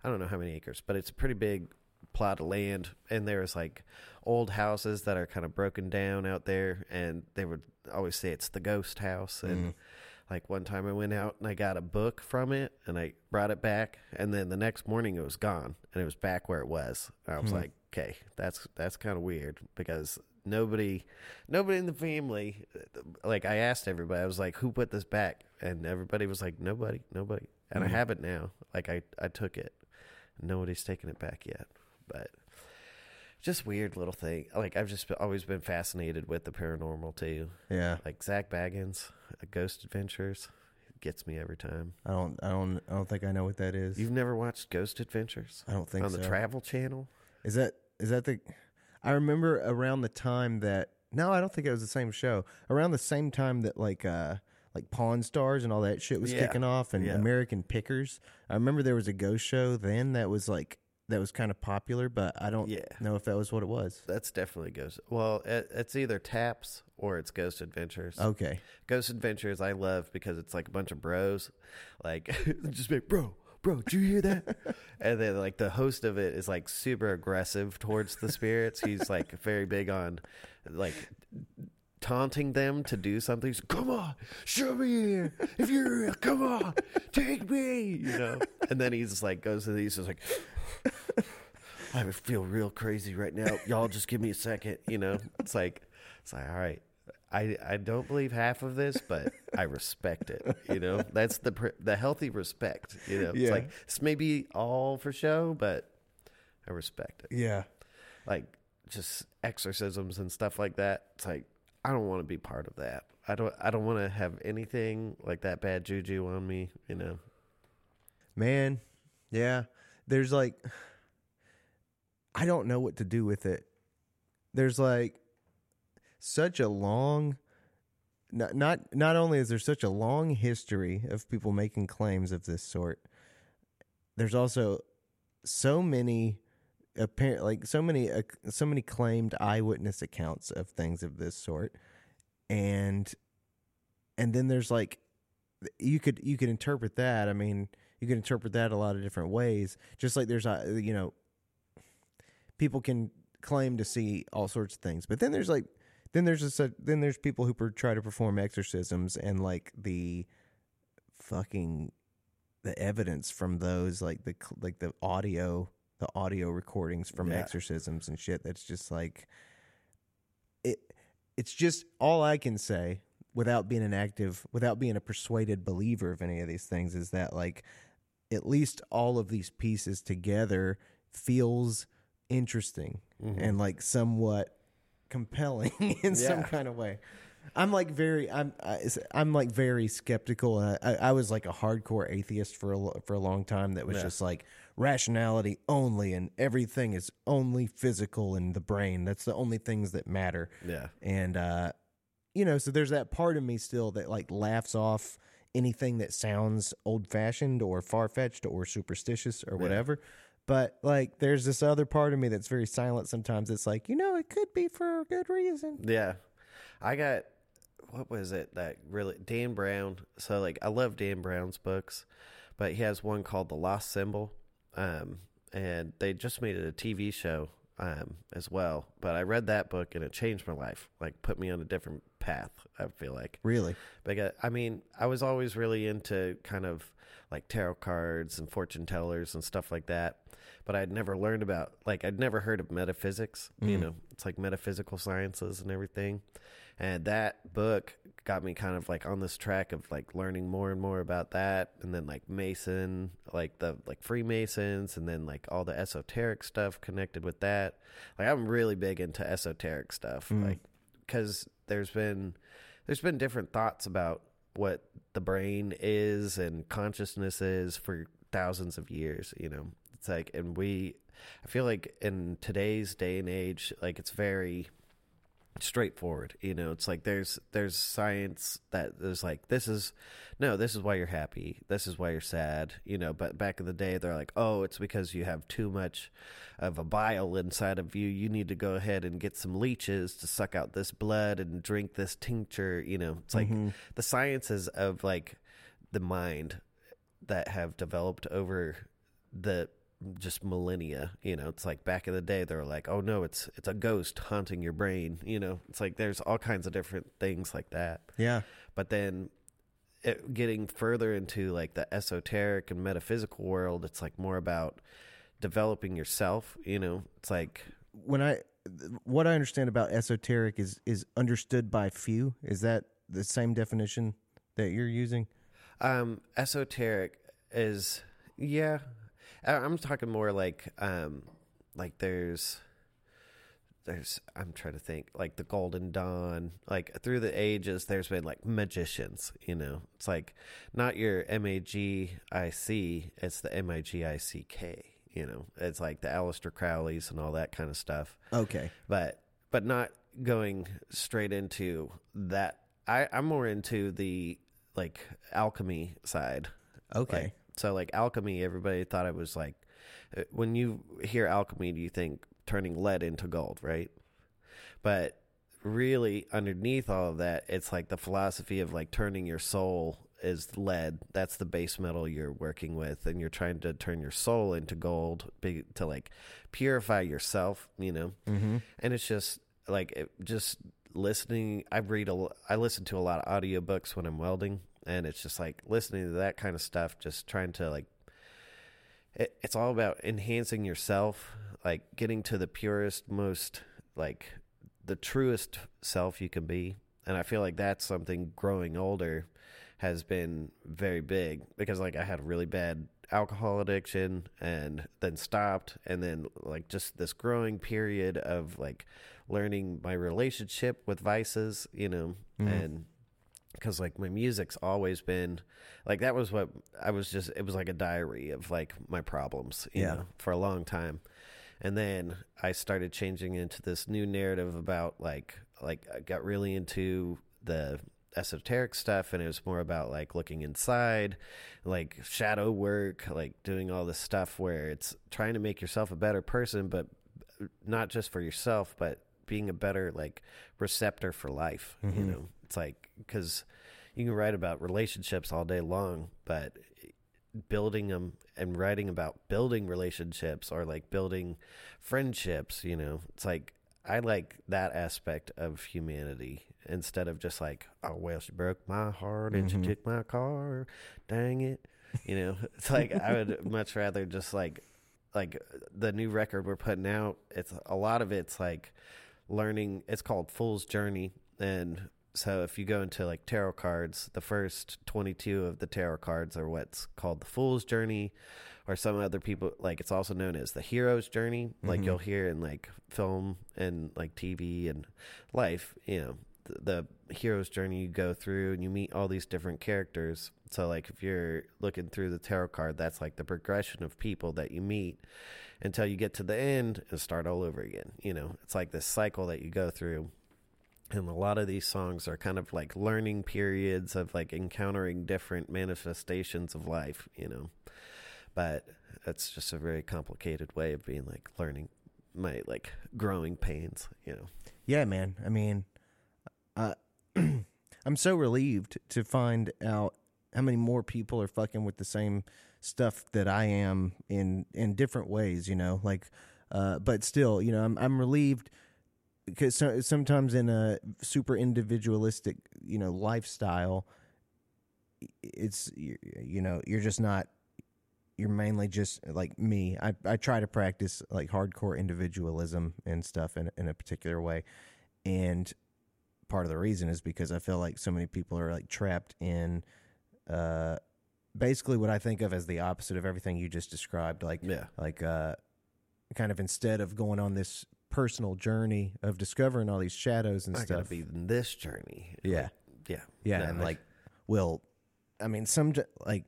I don't know how many acres, but it's a pretty big plot of land and there was like old houses that are kind of broken down out there and they would always say it's the ghost house and Mm. like one time I went out and I got a book from it and I brought it back and then the next morning it was gone and it was back where it was. And I was Hmm. like, "Okay, that's that's kind of weird because nobody nobody in the family like I asked everybody. I was like, "Who put this back?" And everybody was like, "Nobody, nobody." And I Mhm. have it now. Like I I took it. Nobody's taken it back yet. But just weird little thing. Like I've just always been fascinated with the paranormal too. Yeah. Like Zak Bagans, Ghost Adventures, gets me every time. I don't I don't I don't think I know what that is. You've never watched Ghost Adventures I don't think on so. the Travel Channel? Is that is that the? I remember around the time that no, I don't think it was the same show. Around the same time that like uh like Pawn Stars and all that shit was Yeah. kicking off, and Yeah. American Pickers. I remember there was a ghost show then that was like that was kind of popular, but I don't Yeah. know if that was what it was. That's definitely Ghost. Well, it, it's either Taps or it's Ghost Adventures. Okay, Ghost Adventures I love because it's like a bunch of bros, like just be bro, bro, did you hear that? and then like the host of it is like super aggressive towards the spirits. He's like very big on like taunting them to do something. He's, come on, show me here. If you're real, come on, take me. You know. And then he's just like goes to these. He's like. I feel real crazy right now. Y'all just give me a second, you know. It's like it's like all right. I I don't believe half of this, but I respect it. You know, that's the the healthy respect. You know, Yeah. it's like it's maybe all for show, but I respect it. Yeah. Like just exorcisms and stuff like that. It's like I don't want to be part of that. I don't I don't want to have anything like that bad juju on me. You know. Man, yeah. There's like I don't know what to do with it. There's like such a long not not not only is there such a long history of people making claims of this sort, there's also so many apparent like so many uh, so many claimed eyewitness accounts of things of this sort and and then there's like you could you could interpret that i mean you can interpret that a lot of different ways just like there's a you know people can claim to see all sorts of things but then there's like then there's a then there's people who per, try to perform exorcisms and like the fucking the evidence from those like the like the audio the audio recordings from Yeah. exorcisms and shit that's just like it it's just all I can say without being an active without being a persuaded believer of any of these things is that like at least all of these pieces together feels interesting Mm-hmm. and like somewhat compelling in some kind of way. I'm like very I'm I, I'm like very skeptical. I, I, I was like a hardcore atheist for a, for a long time. That was Yeah. just like rationality only, and everything is only physical in the brain. That's the only things that matter. Yeah. And uh, you know, so there's that part of me still that like laughs off anything that sounds old fashioned or far fetched or superstitious or whatever. But like, there's this other part of me that's very silent sometimes. It's like, you know, it could be for a good reason. Yeah. I got what was it that really Dan Brown. So like I love Dan Brown's books, but he has one called The Lost Symbol. Um and they just made it a TV show um as well. But I read that book and it changed my life. Like put me on a different path, I feel like. Really? Because I mean, I was always really into kind of like tarot cards and fortune tellers and stuff like that. But I'd never learned about like I'd never heard of metaphysics. You know, it's like metaphysical sciences and everything. And that book got me kind of like on this track of like learning more and more about that and then like Mason, like the like Freemasons and then like all the esoteric stuff connected with that. Like I'm really big into esoteric stuff. Mm. Like cuz there's been there's been different thoughts about what the brain is and consciousness is for thousands of years you know it's like and we i feel like in today's day and age like it's very straightforward you know? It's like there's there's science that is like this is no this is why you're happy. This is why you're sad you know? But back in the day they're like oh it's because you have too much of a bile inside of you. You need to go ahead and get some leeches to suck out this blood and drink this tincture you know? It's like mm-hmm. the sciences of like the mind that have developed over the just millennia you know it's like back in the day they were like oh no it's it's a ghost haunting your brain you know it's like there's all kinds of different things like that Yeah. but then it, getting further into like the esoteric and metaphysical world it's like more about developing yourself you know it's like When I, what I understand about esoteric is is understood by few. Is that the same definition that you're using? Um, esoteric is yeah. I- I'm talking more like um, like there's there's I'm trying to think like the Golden Dawn. Like through the ages, there's been like magicians. You know, it's like not your M A G I C. It's the M I G I C K. You know, it's like the Aleister Crowleys and all that kind of stuff Okay. but but not going straight into that. I, I'm more into the like alchemy side. Okay. Like, so like alchemy, everybody thought it was like uh, when you hear alchemy, do you think turning lead into gold, right? But really, underneath all of that, it's like the philosophy of like turning your soul is lead. That's the base metal you're working with, and you're trying to turn your soul into gold to like purify yourself, you know. Mm-hmm. And it's just like it just listening. I read a. I listen to a lot of audiobooks when I'm welding, and it's just like listening to that kind of stuff. Just trying to like. It, it's all about enhancing yourself, like getting to the purest, most like the truest self you can be. And I feel like that's something growing older has been very big because like I had a really bad alcohol addiction and then stopped and then like just this growing period of like learning my relationship with vices, you know, mm-hmm. and because like my music's always been like that was what I was just it was like a diary of like my problems, you Yeah. know, for a long time. And then I started changing into this new narrative about like like I got really into the esoteric stuff and it was more about like looking inside, like shadow work, like doing all this stuff where it's trying to make yourself a better person but not just for yourself but being a better like receptor for life, you mm-hmm. know. It's like cuz you can write about relationships all day long, but building them and writing about building relationships or like building friendships, you know, it's like I like that aspect of humanity instead of just like, oh well, she broke my heart and she mm-hmm. took my car, dang it, you know. It's like I would much rather just like, like the new record we're putting out. It's a lot of it's like learning. It's called Fool's Journey, and so if you go into like tarot cards, the first 22 of the tarot cards are what's called the Fool's Journey, or some other people like it's also known as the Hero's Journey. Like mm-hmm. you'll hear in like film and like TV and life, you know, the, the hero's journey you go through and you meet all these different characters. So like if you're looking through the tarot card, that's like the progression of people that you meet until you get to the end and start all over again. You know, it's like this cycle that you go through and a lot of these songs are kind of like learning periods of like encountering different manifestations of life you know but that's just a very complicated way of being like learning my like growing pains you know Yeah, man. I mean, uh, I'm so relieved to find out how many more people are fucking with the same stuff that I am in in different ways. You know, like, uh, but still, you know, I'm I'm relieved because so, sometimes in a super individualistic, you know, lifestyle, it's you you know you're just not you're mainly just like me. I I try to practice like hardcore individualism and stuff in in a particular way, and part of the reason is because I feel like so many people are like trapped in, uh, basically what I think of as the opposite of everything you just described. Like yeah like uh, kind of instead of going on this personal journey of discovering all these shadows and i gotta stuff. be in this journey Yeah. Like, yeah Yeah, No, and I- like, well, I mean, some like,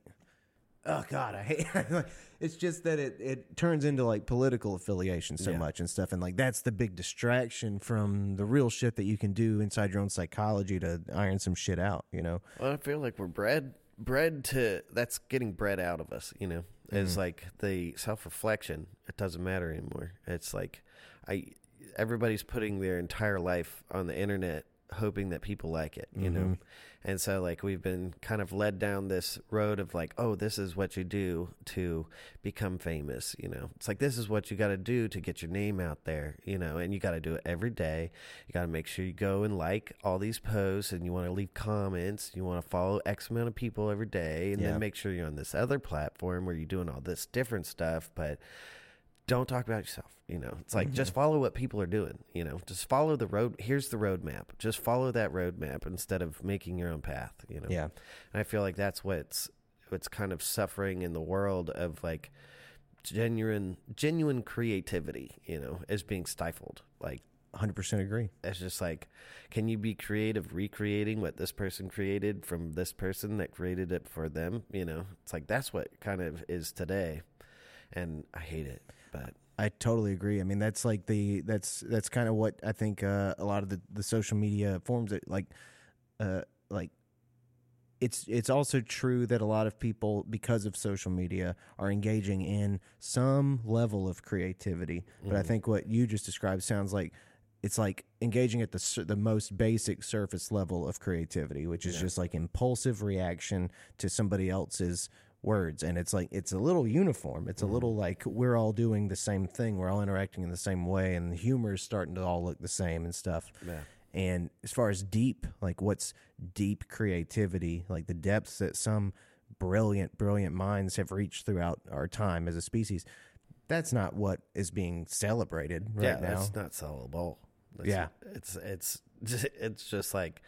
oh god, I hate. it's just that it it turns into like political affiliation so Yeah. much and stuff, and like that's the big distraction from the real shit that you can do inside your own psychology to iron some shit out. You know? Well, I feel like we're bred bred to that's getting bred out of us, you know. Is mm-hmm. like the self reflection. It doesn't matter anymore. It's like I everybody's putting their entire life on the internet hoping that people like it, you know. Mm-hmm. And so like we've been kind of led down this road of like, oh, this is what you do to become famous, you know. It's like this is what you got to do to get your name out there, you know, and you got to do it every day. You got to make sure you go and like all these posts and you want to leave comments, you want to follow X amount of people every day and then make sure you're on this other platform where you're doing all this different stuff, but don't talk about yourself. You know, it's like just mm-hmm. follow what people are doing. You know, just follow the road. Here's the roadmap. Just follow that roadmap instead of making your own path. You know. Yeah. And I feel like that's what's what's kind of suffering in the world of like genuine genuine creativity. You know, is being stifled. Like Hundred percent agree. it's just like, can you be creative recreating what this person created from this person that created it for them? You know, it's like that's what kind of is today, and I hate it. But I totally agree. I mean, that's like the that's that's kind of what I think uh, a lot of the, the social media forms it like, uh, like it's it's also true that a lot of people because of social media are engaging in some level of creativity. But I think what you just described sounds like it's like engaging at the the most basic surface level of creativity, which is just like impulsive reaction to somebody else's words and it's like it's a little uniform it's a mm-hmm. little like we're all doing the same thing we're all interacting in the same way and the humor is starting to all look the same and stuff Yeah. And as far as deep, like what's deep creativity, like the depths that some brilliant, brilliant minds have reached throughout our time as a species, that's not what is being celebrated right yeah, now. that's not sellable. That's- Yeah. it's it's it's just like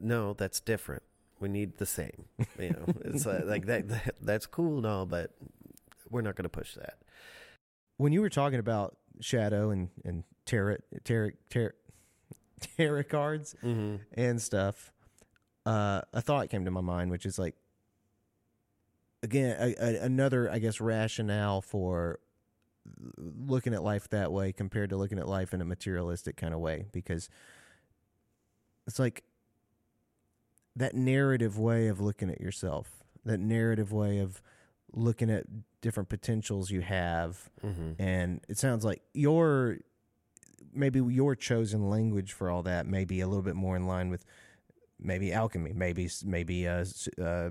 no, that's different. We need the same. You know, it's like, like that, that. That's cool and all, but we're not going to push that. when you were talking about shadow and and tarot tarot tarot tarot cards Mm-hmm. and stuff, uh, a thought came to my mind, which is like, again, a, a, another, I guess, rationale for looking at life that way compared to looking at life in a materialistic kind of way, because it's like that narrative way of looking at yourself, that narrative way of looking at different potentials you have Mm-hmm. and it sounds like your maybe your chosen language for all that may be a little bit more in line with maybe alchemy maybe maybe uh, uh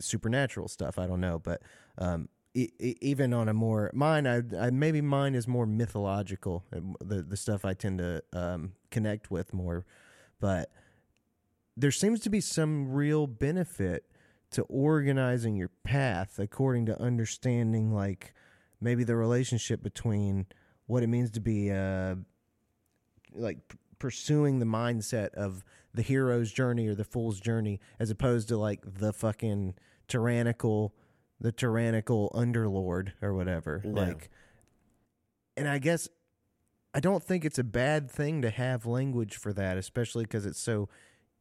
supernatural stuff i don't know but um e- e- even on a more mine I, I maybe mine is more mythological the the stuff i tend to um connect with more but there seems to be some real benefit to organizing your path according to understanding like maybe the relationship between what it means to be uh like p- pursuing the mindset of the hero's journey or the fool's journey as opposed to like the fucking tyrannical the tyrannical underlord or whatever Yeah. like and i guess i don't think it's a bad thing to have language for that especially because it's so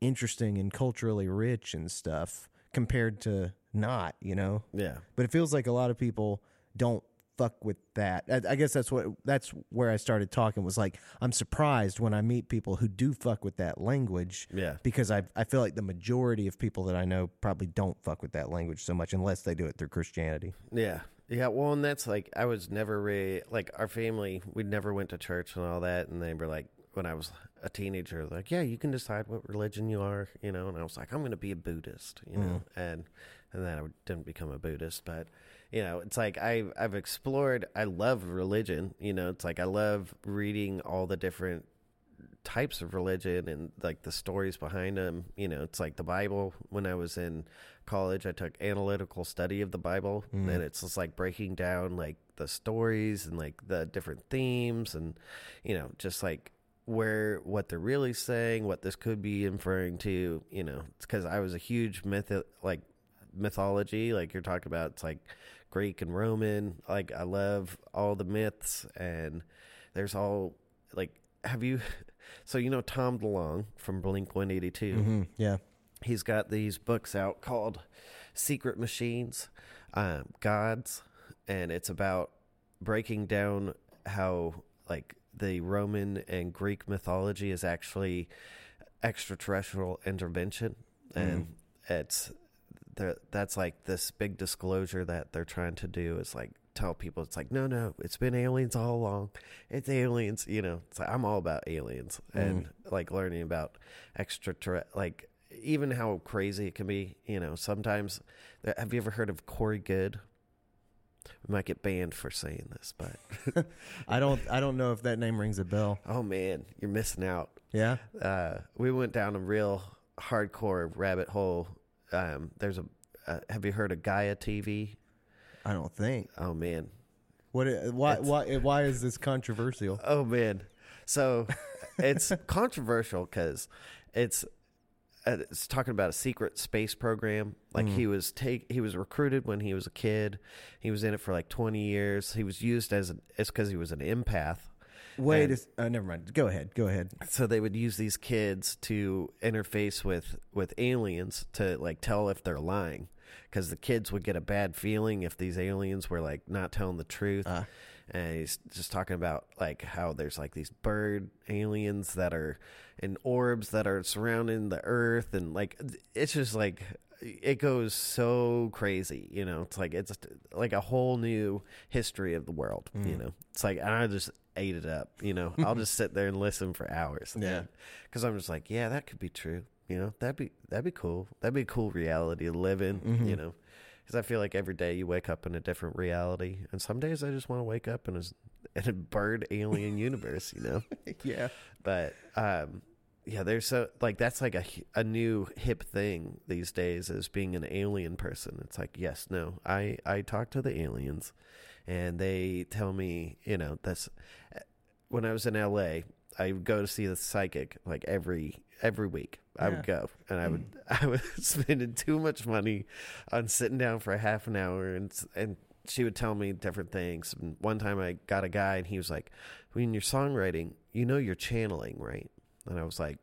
interesting and culturally rich and stuff compared to not you know Yeah. but it feels like a lot of people don't fuck with that. I, I guess that's what that's where I started talking was like I'm surprised when I meet people who do fuck with that language Yeah. because I I feel like the majority of people that I know probably don't fuck with that language so much unless they do it through Christianity. Yeah. Yeah. Well, and that's like, I was never really, like, our family, we never went to church and all that. And they were like, when I was a teenager, like, yeah, you can decide what religion you are, you know. And I was like, I'm going to be a Buddhist, you know. Mm. And and then I didn't become a Buddhist, but you know, it's like I I've explored. I love religion, you know. It's like I love reading all the different types of religion and like the stories behind them. You know, it's like the Bible. When I was in college, I took analytical study of the Bible, mm. and it's just like breaking down like the stories and like the different themes, and you know, just like where what they're really saying, what this could be inferring to. You know, because I was a huge myth like mythology, like you're talking about. It's like Greek and Roman. Like I love all the myths, and there's all like. Have you? So you know Tom DeLonge from Blink One Eighty Two Mm-hmm. Yeah. he's got these books out called Secret Machines, um, Gods, and it's about breaking down how like the Roman and Greek mythology is actually extraterrestrial intervention, mm-hmm. and it's that's like this big disclosure that they're trying to do is like tell people it's like no no it's been aliens all along. It's aliens you know it's like, i'm all about aliens mm-hmm. and like learning about extraterrestrial like even how crazy it can be you know sometimes have you ever heard of Corey Goode might get banned for saying this but I don't I don't know if that name rings a bell. oh man you're missing out Yeah. uh, we went down a real hardcore rabbit hole um, there's a uh, have you heard of gaia tv I don't think. oh man What why It's- why why is this controversial? Oh man, so it's controversial because it's it's talking about a secret space program. Like he was take he was recruited when he was a kid. He was in it for like twenty years. He was used as an, it's because he was an empath. Wait, And- a s- uh, never mind. Go ahead. Go ahead. So they would use these kids to interface with with aliens to like tell if they're lying, because the kids would get a bad feeling if these aliens were like not telling the truth. Ah. And he's just talking about like how there's like these bird aliens that are in orbs that are surrounding the Earth, and like it's just like it goes so crazy. You know, it's like it's like a whole new history of the world. You mm. know, it's like and I just ate it up. You know, I'll just sit there and listen for hours. Yeah. because I'm just like, yeah, that could be true. You know, that'd be that'd be cool. That'd be a cool reality to live in. Mm-hmm. You know, because I feel like every day you wake up in a different reality, and some days I just want to wake up in a, in a bird alien universe. You know, Yeah. but um, yeah, there's so like that's like a a new hip thing these days is being an alien person. It's like yes, no, I I talk to the aliens, and they tell me you know that's when I was in L.A. I would go to see the psychic like every every week. I would go and I would mm. I was spending too much money on sitting down for a half an hour and and she would tell me different things. And one time I got a guy and he was like, "When you're songwriting, you know you're channeling, right?" And I was like,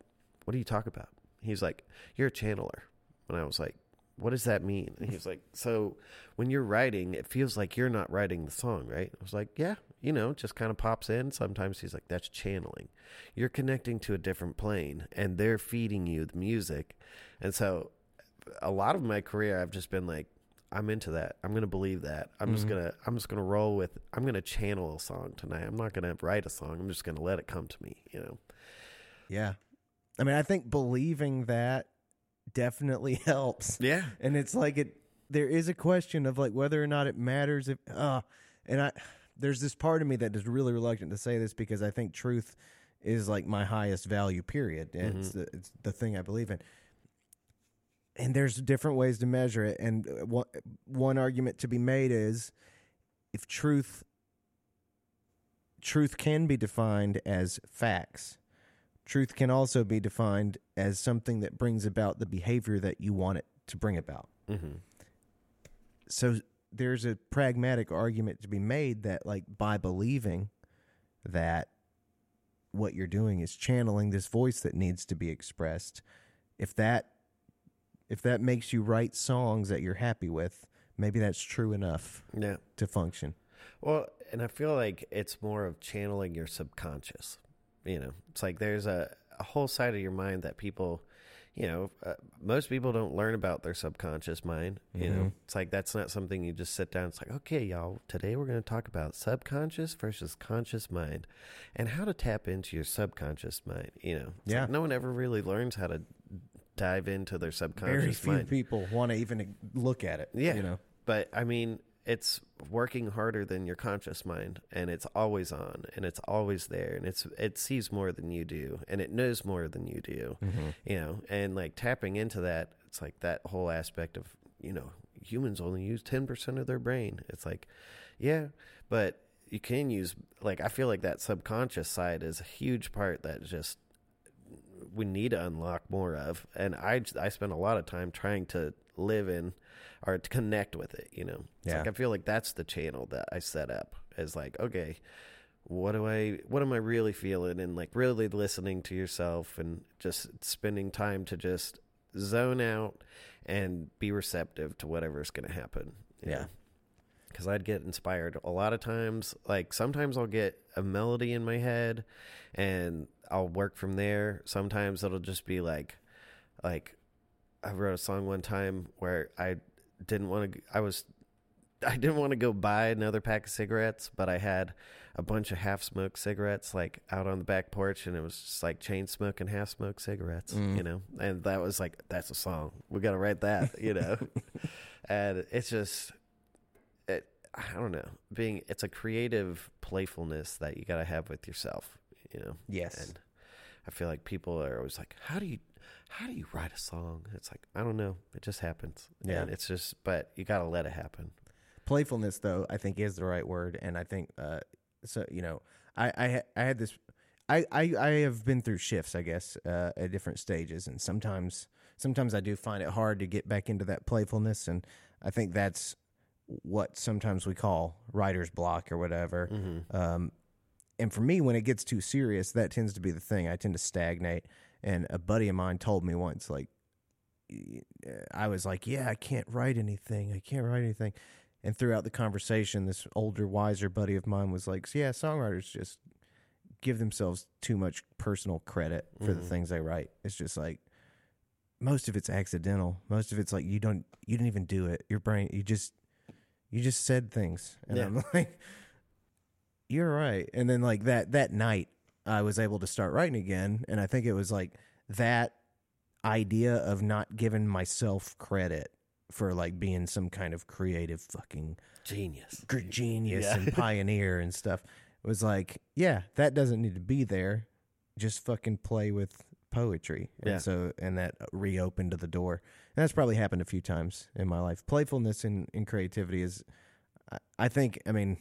"What do you talk about?" He's like, "You're a channeler." And I was like, "What does that mean?" And he was like, "So when you're writing, it feels like you're not writing the song, right?" I was like, "Yeah, you know, just kind of pops in. Sometimes he's like, that's channeling. You're connecting to a different plane and they're feeding you the music. And so a lot of my career, I've just been like, I'm into that. I'm going to believe that. I'm just Mhm. going to, I'm just going to roll with, I'm going to channel a song tonight. I'm not going to write a song. I'm just going to let it come to me, you know? Yeah. I mean, I think believing that definitely helps. Yeah. And it's like it there is a question of like whether or not it matters if uh and I there's this part of me that is really reluctant to say this because I think truth is like my highest value period. And It's the it's the thing I believe in. And there's different ways to measure it and uh, one one argument to be made is if truth truth can be defined as facts truth can also be defined as something that brings about the behavior that you want it to bring about. Mm-hmm. So there's a pragmatic argument to be made that, like, by believing that what you're doing is channeling this voice that needs to be expressed, if that if that makes you write songs that you're happy with, maybe that's true enough Yeah. to function. Well, and I feel like it's more of channeling your subconscious. You know, it's like there's a, a whole side of your mind that people, you know, uh, most people don't learn about their subconscious mind. You know, Mhm. it's like that's not something you just sit down. It's like, okay, y'all, today we're going to talk about subconscious versus conscious mind and how to tap into your subconscious mind. You know, It's Yeah. like no one ever really learns how to dive into their subconscious Very few mind. people want to even look at it. Yeah. You know? But I mean, it's working harder than your conscious mind, and it's always on, and it's always there, and it's it sees more than you do, and it knows more than you do, mm-hmm. you know. And like tapping into that, it's like that whole aspect of you know humans only use ten percent of their brain. It's like, yeah, but you can use like I feel like that subconscious side is a huge part that just we need to unlock more of and i i spend a lot of time trying to live in or to connect with it you know it's Yeah. like i feel like that's the channel that i set up is like okay what do i what am i really feeling and like really listening to yourself and just spending time to just zone out and be receptive to whatever's going to happen Yeah. because I'd get inspired a lot of times. Like sometimes I'll get a melody in my head, and I'll work from there. Sometimes it'll just be like, like I wrote a song one time where I didn't want to. I was, I didn't want to go buy another pack of cigarettes, but I had a bunch of half smoked cigarettes like out on the back porch, and it was just like chain smoking half smoked cigarettes, Mm. you know. And that was like, that's a song. We got to write that, you know. and it's just it i don't know being it's a creative playfulness that you got to have with yourself you know Yes. and i feel like people are always like how do you how do you write a song it's like i don't know it just happens Yeah. and it's just but you got to let it happen playfulness though i think is the right word and i think uh so you know i i, I had this I, I i have been through shifts i guess uh at different stages and sometimes sometimes i do find it hard to get back into that playfulness and i think that's what sometimes we call writer's block or whatever mm-hmm. um, and for me, when it gets too serious, that tends to be the thing. I tend to stagnate. And a buddy of mine told me once, like, I was like, "Yeah, I can't write anything. I can't write anything." And throughout the conversation, this older, wiser buddy of mine was like, "Yeah, songwriters just give themselves too much personal credit for the Mhm. things they write. It's just like most of it's accidental. Most of it's like you don't, you didn't even do it. Your brain, you just, you just said things." And Yeah. I'm like, "You're right." And then like that that night, I was able to start writing again, and I think it was like that idea of not giving myself credit for like being some kind of creative fucking genius genius Yeah. and pioneer and stuff It was like, yeah, that doesn't need to be there. Just fucking play with poetry, Yeah. and so and that reopened the door. And that's probably happened a few times in my life. Playfulness and, and creativity is, I, I think. I mean,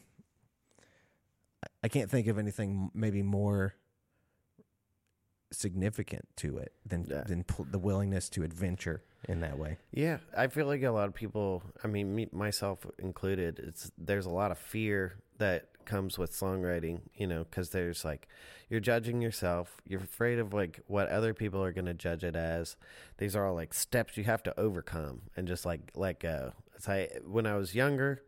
I- can't think of anything maybe more significant to it than Yeah. than pl- the willingness to adventure in that way. Yeah, I feel like a lot of people, I mean, me, myself included, it's there's a lot of fear that comes with songwriting, you know, because there's like you're judging yourself, you're afraid of like what other people are going to judge it as. These are all like steps you have to overcome and just like let go. It's like when I was younger,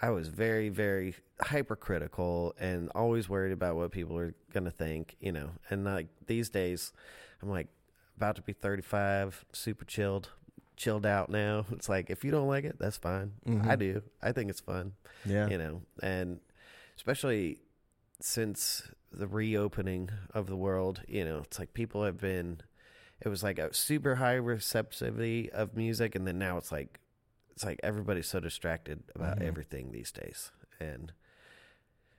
I was very, very hypercritical and always worried about what people are going to think, you know. And like these days, I'm like about to be 35, super chilled, chilled out now. It's like if you don't like it, that's fine. Mhm. I do. I think it's fun, Yeah, you know. And especially since the reopening of the world, you know, it's like people have been it was like a super high receptivity of music and then now it's like it's like everybody's so distracted about Mhm. everything these days and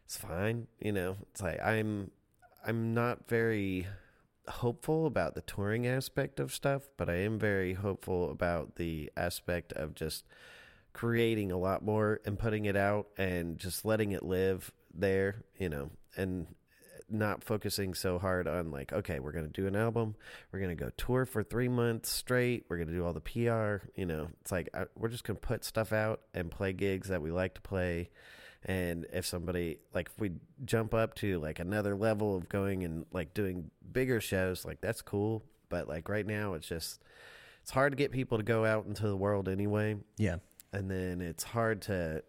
it's fine you know it's like i'm i'm not very hopeful about the touring aspect of stuff but i am very hopeful about the aspect of just creating a lot more and putting it out and just letting it live there you know and not focusing so hard on like okay we're going to do an album we're going to go tour for three months straight we're going to do all the pr you know it's like I, we're just going to put stuff out and play gigs that we like to play. And if somebody like if we jump up to like another level of going and like doing bigger shows like that's cool. But like right now it's just it's hard to get people to go out into the world anyway. Yeah, and then it's hard to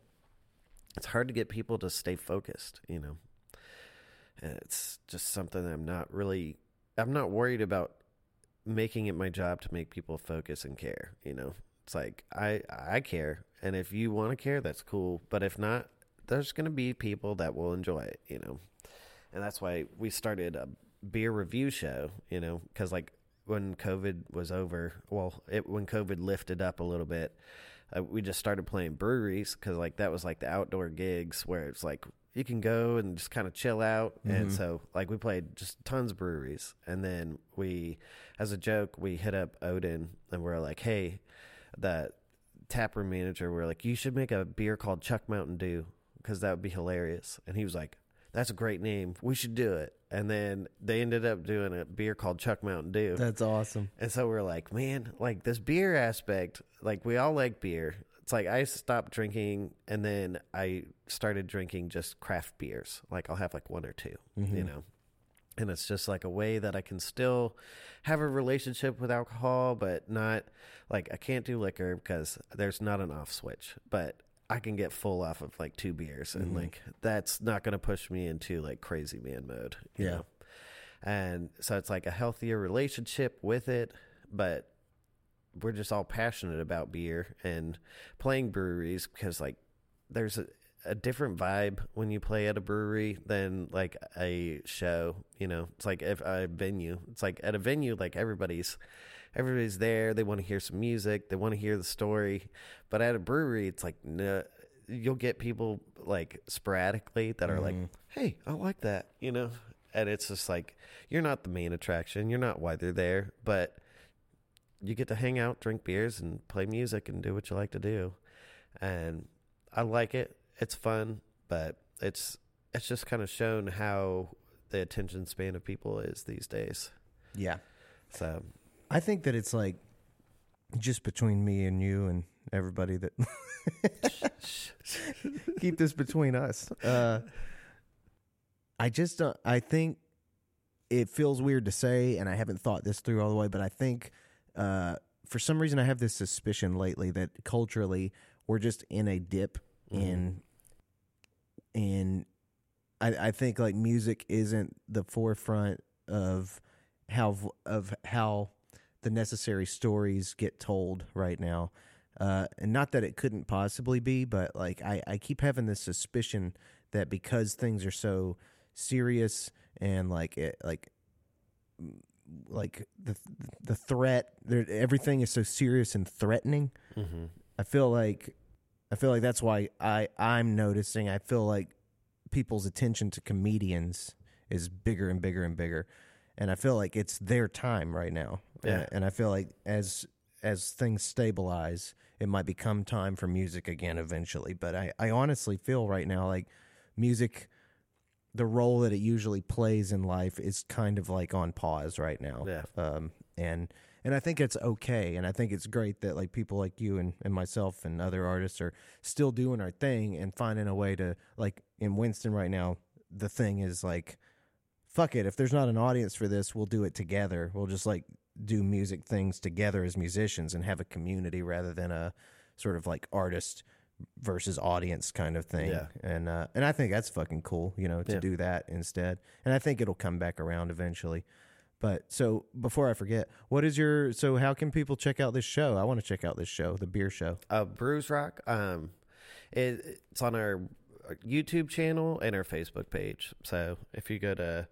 it's hard to get people to stay focused you know and it's just something i'm not really i'm not worried about making it my job to make people focus and care you know? It's like i i care. And if you want to care that's cool. But if not there's going to be people that will enjoy it you know? And that's why we started a beer review show you know? Because like when covid was over well it when covid lifted up a little bit uh, we just started playing breweries because like that was like the outdoor gigs where it's like you can go and just kind of chill out and Mhm. so like we played just tons of breweries and then we as a joke we hit up odin and we're like hey the taproom manager we're like you should make a beer called chuck mountain dew because that would be hilarious and he was like that's a great name we should do it and then they ended up doing a beer called chuck mountain dew that's awesome. and so we're like, man, like this beer aspect, like we all like beer. It's like I stopped drinking and then I started drinking just craft beers. Like I'll have like one or 2 you Mhm. know. And it's just like a way that I can still have a relationship with alcohol, but not like I can't do liquor because there's not an off switch. But I can get full off of like two beers, and Mhm. like that's not going to push me into like crazy man mode. You Yeah. know? and so it's like a healthier relationship with it but we're just all passionate about beer and playing breweries because like there's a, a different vibe when you play at a brewery than like a show you know it's like if a venue it's like at a venue like everybody's everybody's there they want to hear some music they want to hear the story but at a brewery it's like no, you'll get people like sporadically that are like Mhm. hey i like that you know and it's just like you're not the main attraction you're not why they're there but you get to hang out drink beers and play music and do what you like to do and i like it it's fun but it's it's just kind of shown how the attention span of people is these days yeah. so I think that it's like just between me and you and everybody that keep this between us. Uh, I just don't. I think it feels weird to say, and I haven't thought this through all the way, but I think uh, for some reason I have this suspicion lately that culturally we're just in a dip Mhm. in in. I, I think like music isn't the forefront of how of how the necessary stories get told right now. Uh, and not that it couldn't possibly be, but like I, I keep having this suspicion that because things are so serious and like it, like mm, like the the threat, there, everything is so serious and threatening. mm-hmm. I feel like I feel like that's why I I'm noticing. I feel like people's attention to comedians is bigger and bigger and bigger, and I feel like it's their time right now. Yeah. Uh, and I feel like as as things stabilize, it might become time for music again eventually. But I, I honestly feel right now like music, the role that it usually plays in life is kind of like on pause right now. Yeah. Um, and and I think it's okay, and I think it's great that like people like you and, and myself and other artists are still doing our thing and finding a way to like in Winston right now. The thing is like, fuck it. If there's not an audience for this, we'll do it together. We'll just like do music things together as musicians and have a community rather than a sort of like artist versus audience kind of thing. Yeah. And uh, and I think that's fucking cool, you know, to Yeah. do that instead. And I think it'll come back around eventually. But so before I forget, what is your so how can people check out this show? I want to check out this show, the beer show. uh, Brews Rock. Um, it, it's on our our YouTube channel and our Facebook page. So if you go to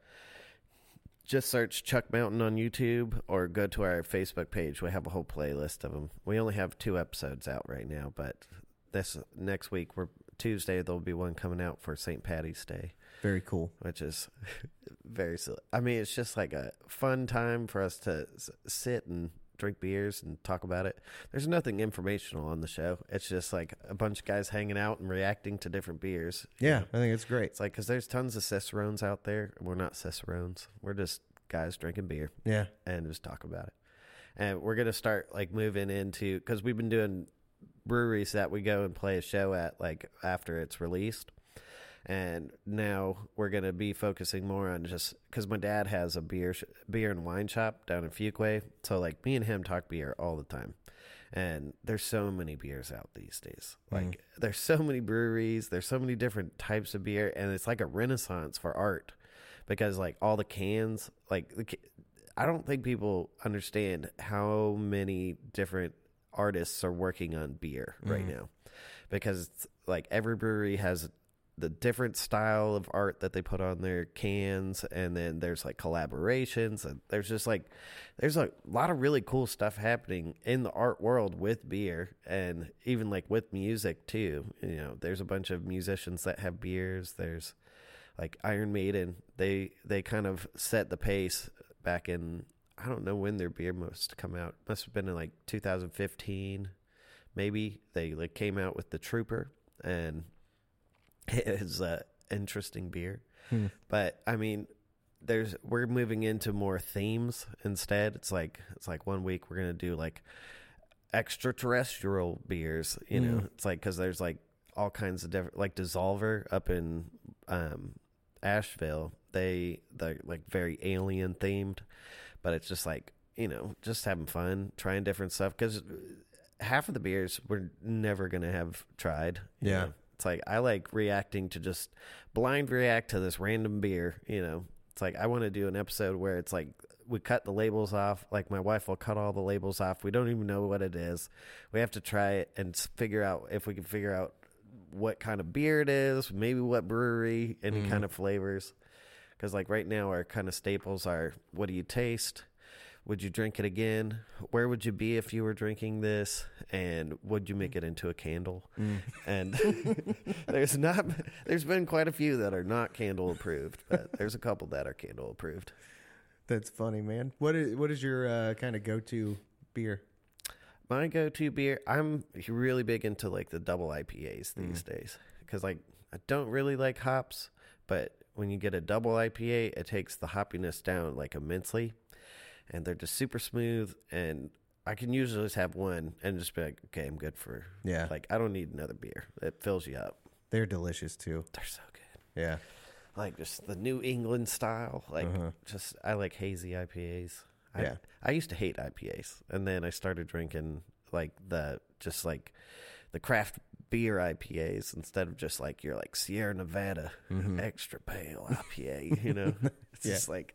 just search Chuck Mountain on YouTube or go to our Facebook page, we have a whole playlist of them. We only have two episodes out right now, but this next week, we're Tuesday. There'll be one coming out for St. Patty's Day Very cool. which is very silly. I mean, it's just like a fun time for us to s- sit and drink beers and talk about it. There's nothing informational on the show. It's just like a bunch of guys hanging out and reacting to different beers. Yeah. I think it's great. It's like because there's tons of cicerones out there. We're not cicerones. We're just guys drinking beer Yeah. and just talk about it. And we're gonna start like moving into because we've been doing breweries that we go and play a show at like after it's released, and now we're gonna be focusing more on just because my dad has a beer sh- beer and wine shop down in Fuquay, so like me and him talk beer all the time. And there's so many beers out these days. Mm-hmm. Like there's so many breweries, there's so many different types of beer, and it's like a renaissance for art because like all the cans, like the, I don't think people understand how many different artists are working on beer right mm. now. Because it's like every brewery has the different style of art that they put on their cans and then there's like collaborations and there's just like there's a lot of really cool stuff happening in the art world with beer and even like with music too. You know there's a bunch of musicians that have beers. There's like Iron Maiden, they they kind of set the pace back in I don't know when their beer must come out. Must have been in like 2015, maybe. They like came out with the Trooper, and it is a interesting beer. Hmm. But I mean, there's we're moving into more themes instead. It's like it's like one week we're gonna do like extraterrestrial beers. You know, Mm. it's like because there's like all kinds of different like Dissolver up in um, Asheville. They they're like very alien themed, but it's just like you know just having fun, trying different stuff because half of the beers we're never gonna have tried. Yeah. know. It's like I like reacting to just blind react to this random beer, you know. It's like I want to do an episode where it's like we cut the labels off. Like my wife will cut all the labels off. We don't even know what it is. We have to try it and figure out if we can figure out what kind of beer it is, maybe what brewery, any Mhm. kind of flavors. Because like right now, our kind of staples are: what do you taste? Would you drink it again? Where would you be if you were drinking this? And would you make it into a candle? Mm. And there's not there's been quite a few that are not candle approved, but there's a couple that are candle approved. That's funny, man. What is what is your uh, kind of go to beer? My go-to beer, I'm really big into like the double IPAs these days because like I don't really like hops, but when you get a double IPA, it takes the hoppiness down like immensely, and they're just super smooth. And I can usually just have one and just be like, okay, I'm good for Yeah, like I don't need another beer. It fills you up. they're delicious too. They're so good. Yeah, like just the New England style. Like Uh-huh. just I like hazy IPAs. I, Yeah. I used to hate IPAs, and then I started drinking like the just like the craft beer IPAs instead of just like your like Sierra Nevada Mhm. extra pale IPA. You know, it's Yeah. just like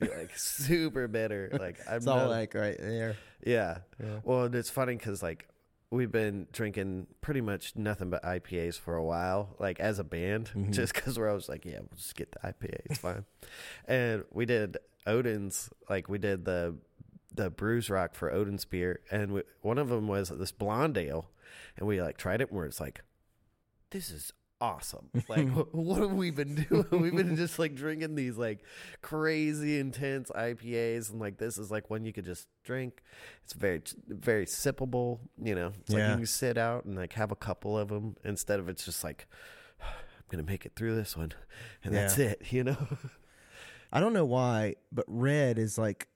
like super bitter. Like I'm it's all not- like right there. yeah. Yeah. Well, and it's funny because like we've been drinking pretty much nothing but IPAs for a while, like as a band, Mhm. just because we're always like, yeah, we'll just get the IPA, it's fine. and we did Odin's, like we did the the Brews Rock for Odin's beer, and we, one of them was this blonde ale, and we like tried it, and we're it's like, this is awesome. Like, what have we been doing? We've been just like drinking these like crazy intense IPAs, and like this is like one you could just drink. It's very, very sippable. You know, it's like Yeah. you can sit out and like have a couple of them instead of it's just like I'm gonna make it through this one, and that's it. You know. I don't know why, but red is like.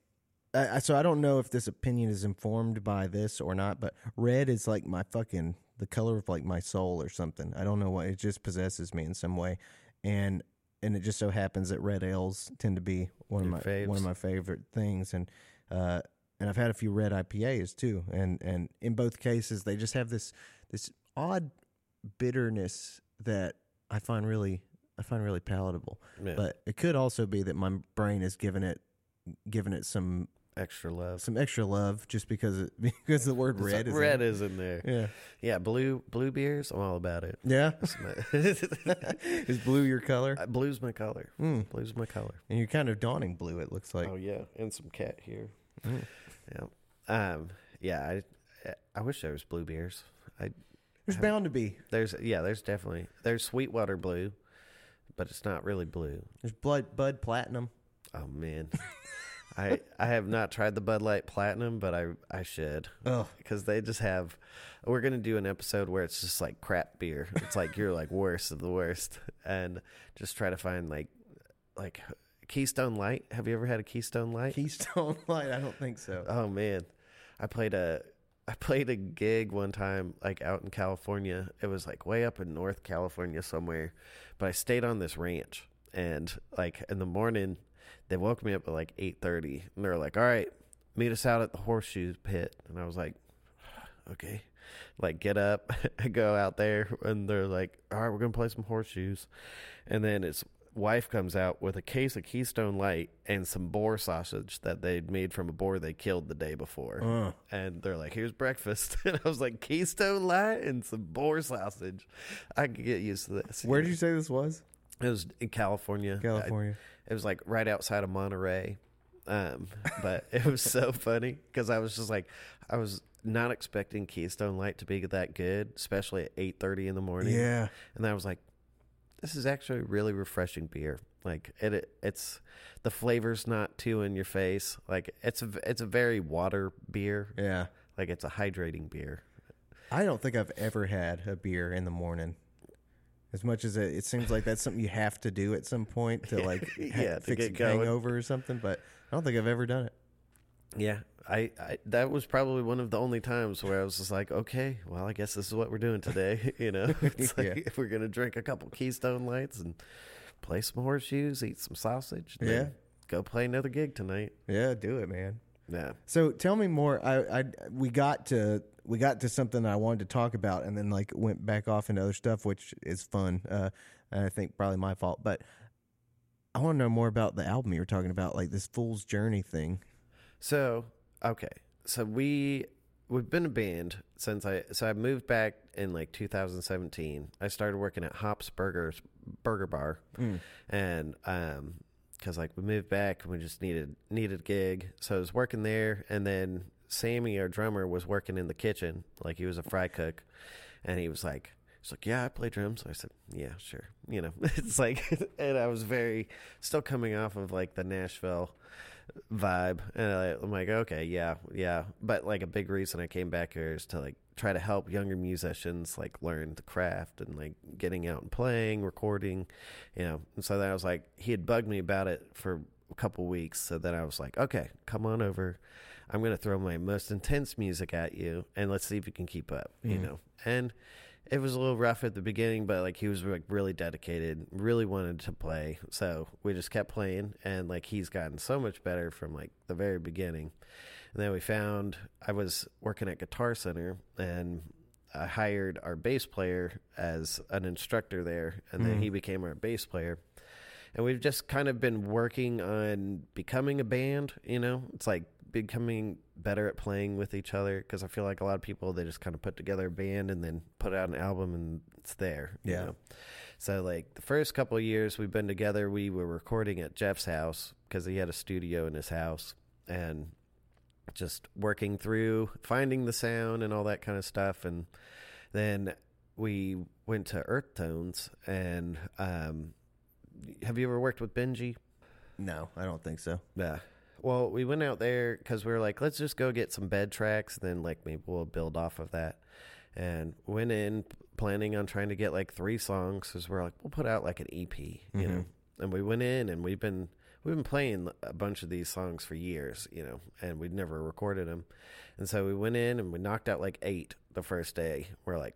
I so I don't know if this opinion is informed by this or not, but red is like my fucking the color of like my soul or something. I don't know what it just possesses me in some way, and and it just so happens that red ales tend to be one of my faves. one of my favorite things, and uh, and I've had a few red IPAs too, and and in both cases they just have this this odd bitterness that I find really I find really palatable. Yeah. But it could also be that my brain is giving it giving it some extra love. some extra love just because it, because the word red is in red it. is in there. Yeah. Yeah, blue blue beers. I'm all about it. Yeah. Is blue your color? Uh, Blue's my color. Mm. Blue's my color. And you're kind of dawning blue it looks like. oh yeah, and some cat here. Mm. Yeah. Um. Yeah. I. I wish there was blue beers. I. There's bound to be. There's. Yeah. There's definitely. There's Sweetwater blue, but it's not really blue. There's blood bud platinum. Oh man. I I have not tried the Bud Light Platinum, but I I should Oh. because they just have. We're gonna do an episode where it's just like crap beer. It's like you're like worst of the worst, and just try to find like like Keystone Light. Have you ever had a Keystone Light? Keystone Light, I don't think so. Oh man, I played a I played a gig one time like out in California. It was like way up in North California somewhere, but I stayed on this ranch and like in the morning they woke me up at like 8:30 and they were like, "All right, meet us out at the horseshoe pit." And I was like, "Okay." Like get up, go out there and they're like, "All right, we're to play some horseshoes." And then his wife comes out with a case of Keystone Light and some boar sausage that they'd made from a boar they killed the day before. Uh, And they're like, "Here's breakfast." And I was like, "Keystone Light and some boar sausage." I could get used to this. where did you say this was? It was in California. California. I- it was like right outside of Monterey. Um, but it was so funny because I was just like, I was not expecting Keystone Light to be that good, especially at eight thirty in the morning. yeah. And I was like, this is actually a really refreshing beer. Like it, it it's the flavor's not too in your face. Like it's a it's a very water beer. Yeah. Like it's a hydrating beer. I don't think I've ever had a beer in the morning. As much as it, it seems like that's something you have to do at some point to like ha- to fix get a going. hangover or something, but I don't think I've ever done it. Yeah, I, I that was probably one of the only times where I was just like, okay, well, I guess this is what we're doing today. You know, it's like Yeah. if we're gonna drink a couple Keystone Lights and play some horseshoes, eat some sausage, then Yeah. go play another gig tonight. Yeah, do it, man. Yeah, So tell me more. I, I we got to we got to something that I wanted to talk about, and then like went back off into other stuff, which is fun. Uh, and I think probably my fault, but I want to know more about the album you were talking about, like this Fool's Journey thing. So okay, so we we've been a band since I so I moved back in like 2017. I started working at Hops Burgers Burger Bar, and um, because like we moved back and we just needed needed a gig, so I was working there, and then Sammy, our drummer, was working in the kitchen, like he was a fry cook, and he was like. He's like, yeah, I play drums. I said, yeah, sure. You know, it's like, and I was very still coming off of like the Nashville vibe and I, i'm like okay yeah yeah but like a big reason i came back here is to like try to help younger musicians like learn the craft and like getting out and playing recording you know and so then i was like he had bugged me about it for a couple weeks so then i was like okay come on over i'm going to throw my most intense music at you and let's see if you can keep up you mm-hmm. know and it was a little rough at the beginning, but like he was like really dedicated, really wanted to play. So we just kept playing, and like he's gotten so much better from like the very beginning. And then we found I was working at Guitar Center, and I hired our bass player as an instructor there, and then he mm-hmm. became our bass player. And we've just kind of been working on becoming a band. You know, it's like becoming better at playing with each other because I feel like a lot of people they just kind of put together a band and then put out an album and it's there. you Yeah. know? So like the first couple of years we've been together, we were recording at Jeff's house because he had a studio in his house and just working through finding the sound and all that kind of stuff and then we went to Earth Tones, and um, have you ever worked with Benji? No, I don't think so. Yeah. Well, we went out there because we were like, let's just go get some bed tracks, then like maybe we'll build off of that. And went in planning on trying to get like three songs because we're like, we'll put out like an EP, you Mhm. know. And we went in and we've been we've been playing a bunch of these songs for years, you know, and we'd never recorded them. And so we went in and we knocked out like eight the first day. We're like,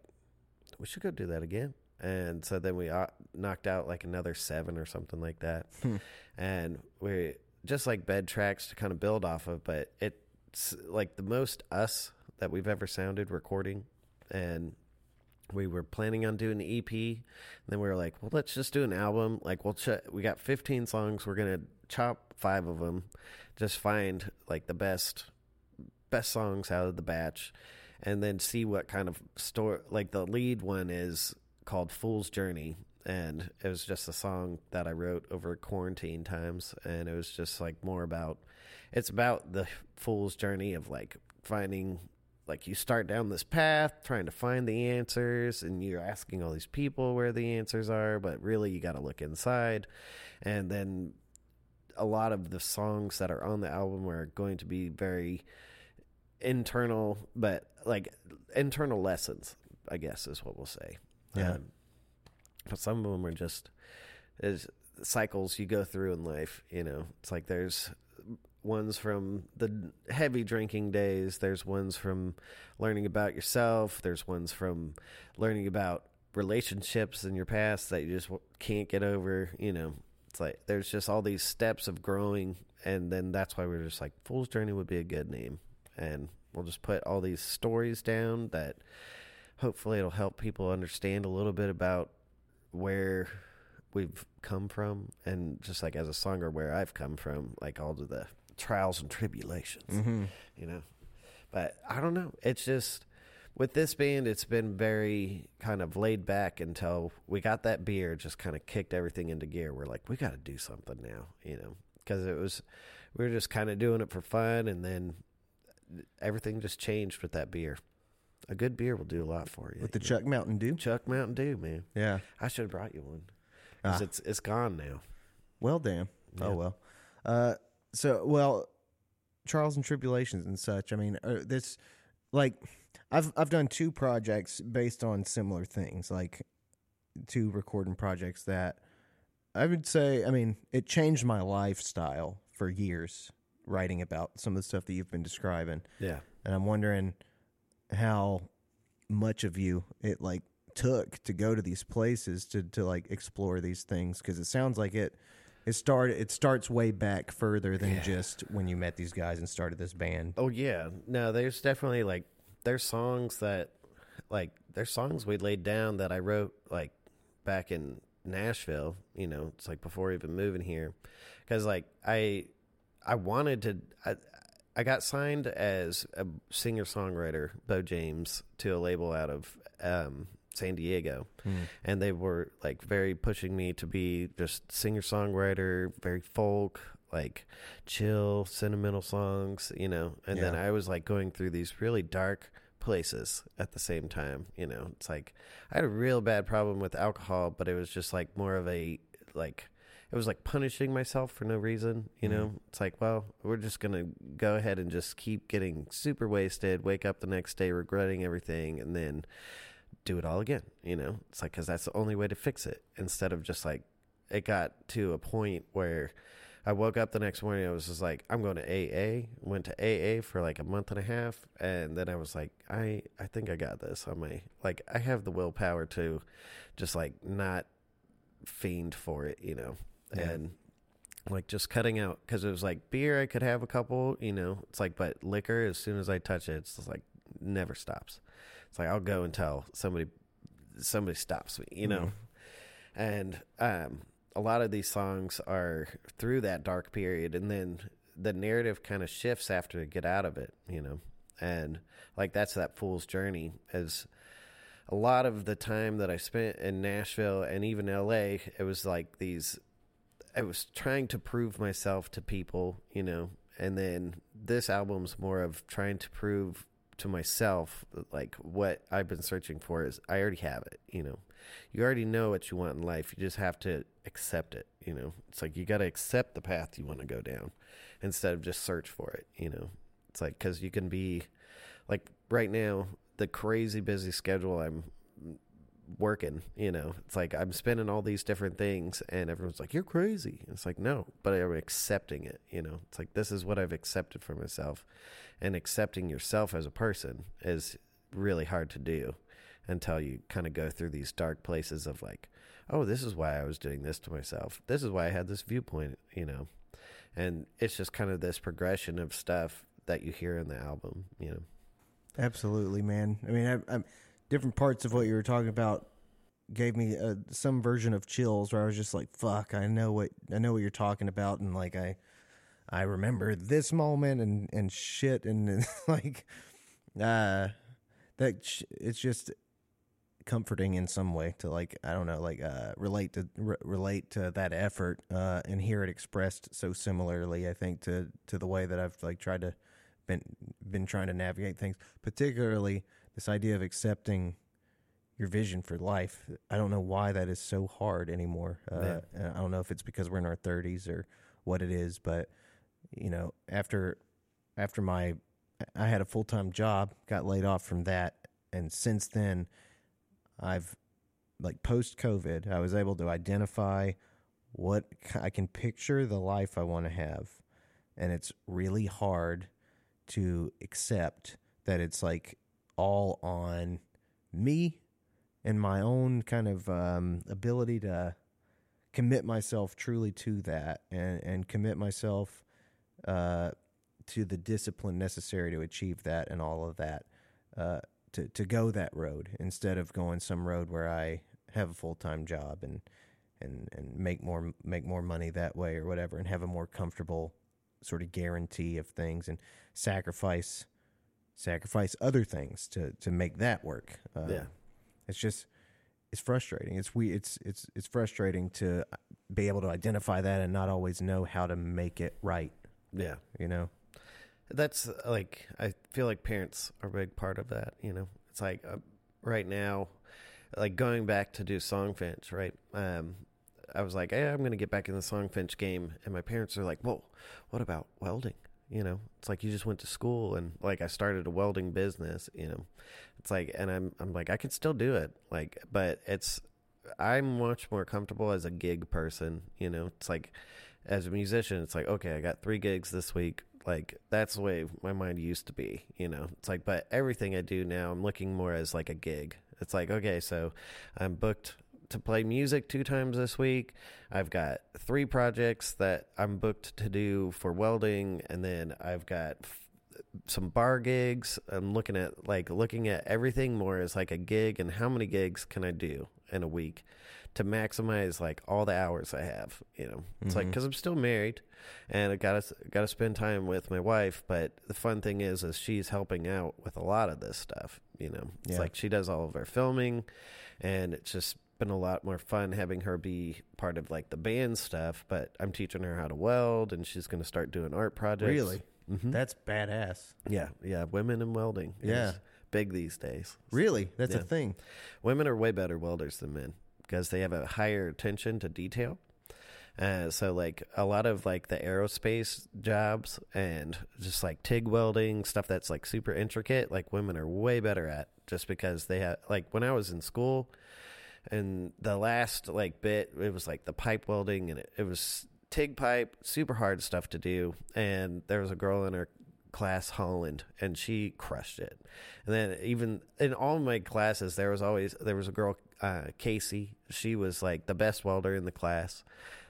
we should go do that again. And so then we uh, knocked out like another seven or something like that. Hmm. And we just like bed tracks to kind of build off of, but it's like the most us that we've ever sounded recording. And we were planning on doing the EP. And then we were like, well, let's just do an album. Like, we'll ch- we got 15 songs. We're going to chop five of them, just find like the best best songs out of the batch and then see what kind of story like the lead one is called Fool's Journey and it was just a song that I wrote over quarantine times and it was just like more about it's about the fool's journey of like finding like you start down this path trying to find the answers and you're asking all these people where the answers are but really you got to look inside and then a lot of the songs that are on the album are going to be very internal but like internal lessons i guess is what we'll say Yeah. um, but some of them are just cycles you go through in life you know? It's like there's ones from the heavy drinking days there's ones from learning about yourself there's ones from learning about relationships in your past that you just can't get over you know? It's like there's just all these steps of growing and then that's why we're just like fool's journey would be a good name. And we'll just put all these stories down that hopefully it'll help people understand a little bit about where we've come from and just like as a songer where I've come from like all of the trials and tribulations Mm-hmm. you know? But I don't know. It's just with this band it's been very kind of laid back until we got that beer just kind of kicked everything into gear. We're like we got to do something now you know? Because it was we were just kind of doing it for fun and then everything just changed with that beer a good beer will do a lot for you With the you know. Chuck Mountain Dew. Chuck Mountain Dew, man. Yeah. I should have brought you one. 'Cause Ah. it's it's gone now. Well, damn. Yeah. Oh well. Uh, so well, trials and tribulations and such. I mean, uh, this like I've I've done two projects based on similar things, like two recording projects that I would say. I mean, it changed my lifestyle for years. Writing about some of the stuff that you've been describing, Yeah. and I'm wondering how much of you it like took to go to these places to to like explore these things because it sounds like it it started it starts way back further than Yeah. just when you met these guys and started this band. Oh yeah. No, there's definitely like there's songs that like there's songs we laid down that I wrote like back in Nashville, you know, it's like before even moving here cuz like I I wanted to I I got signed as a singer-songwriter, Bo James, to a label out of um San Diego. and they were like very pushing me to be just singer songwriter, very folk, like chill, sentimental songs, you know. And then I was like going through these really dark places at the same time, you know. It's like I had a real bad problem with alcohol, but it was just like more of a like it was like punishing myself for no reason, you know. Mm-hmm. It's like, well, we're just going to go ahead and just keep getting super wasted, wake up the next day regretting everything and then do it all again. You know, it's like because that's the only way to fix it. Instead of just like it got to a point where I woke up the next morning. I was just like, I'm going to AA. Went to AA for like a month and a half, and then I was like, I I think I got this. I may like I have the willpower to just like not fiend for it. You know, Yeah. and. Like just cutting out because it was like beer, I could have a couple, you know. It's like, but liquor, as soon as I touch it, it's just like never stops. It's like I'll go until somebody somebody stops me, you know. And um, a lot of these songs are through that dark period, and then the narrative kind of shifts after you get out of it, you know. And like that's that fool's journey. As a lot of the time that I spent in Nashville and even L.A., it was like these. I was trying to prove myself to people, you know, and then this album's more of trying to prove to myself like what I've been searching for is I already have it, you know. You already know what you want in life. You just have to accept it, you know. It's like you got to accept the path you want to go down instead of just search for it, you know. It's like cuz you can be like right now the crazy busy schedule I'm working, you know. It's like I'm spending all these different things and everyone's like you're crazy. It's like no, but I'm accepting it, you know. It's like this is what I've accepted for myself. And accepting yourself as a person is really hard to do until you kind of go through these dark places of like, oh, this is why I was doing this to myself. This is why I had this viewpoint, you know. And it's just kind of this progression of stuff that you hear in the album, you know. Absolutely, man. I mean, I, I'm, different parts of what you were talking about gave me a, some version of chills where I was just like, "Fuck, I know what I know what you're talking about," and like I, I remember this moment and and shit, and, and like, uh, that sh- it's just comforting in some way to like I don't know like uh relate to re- relate to that effort uh and hear it expressed so similarly I think to to the way that I've like tried to been been trying to navigate things particularly this idea of accepting your vision for life I don't know why that is so hard anymore uh Yeah. I don't know if it's because we're in our 30s or what it is but you know after after my I had a full-time job got laid off from that and since then I've like post COVID, I was able to identify what I can picture the life I want to have. And it's really hard to accept that it's like all on me and my own kind of um, ability to commit myself truly to that and, and commit myself uh, to the discipline necessary to achieve that and all of that. Uh, to to go that road instead of going some road where I have a full time job and and and make more make more money that way or whatever and have a more comfortable sort of guarantee of things and sacrifice sacrifice other things to to make that work. Uh, Yeah. it's just it's frustrating. It's we it's it's it's frustrating to be able to identify that and not always know how to make it right. Yeah. You know. That's uh, like I feel like parents are a big part of that. You know, it's like uh, right now, like going back to do Songfinch. Right, um, I was like, hey, I'm going to get back in the Songfinch game, and my parents are like, well, what about welding? You know, it's like you just went to school, and like I started a welding business. You know, it's like, and I'm I'm like I can still do it. Like, but it's I'm much more comfortable as a gig person. You know, it's like as a musician, it's like okay, I got three gigs this week like that's the way my mind used to be you know it's like but everything i do now i'm looking more as like a gig it's like okay so i'm booked to play music two times this week i've got three projects that i'm booked to do for welding and then i've got f- some bar gigs i'm looking at like looking at everything more as like a gig and how many gigs can i do in a week to maximize like all the hours i have you know it's like Mhm. because i'm still married and I got to got to spend time with my wife. But the fun thing is, is she's helping out with a lot of this stuff. You know, it's Yeah. like she does all of our filming, and it's just been a lot more fun having her be part of like the band stuff. But I'm teaching her how to weld, and she's going to start doing art projects. Really? hmm That's badass. yeah, yeah. Women in welding. is Yeah. big these days. Really? That's a thing. Women are way better welders than men because they have a higher attention to detail. Uh, so like a lot of like the aerospace jobs and just like TIG welding stuff that's like super intricate, like women are way better at just because they have like when I was in school and the last like bit it was like the pipe welding and it, it was TIG pipe, super hard stuff to do. And there was a girl in her class Holland and she crushed it. And then even in all my classes there was always there was a girl uh Casey. She was like the best welder in the class.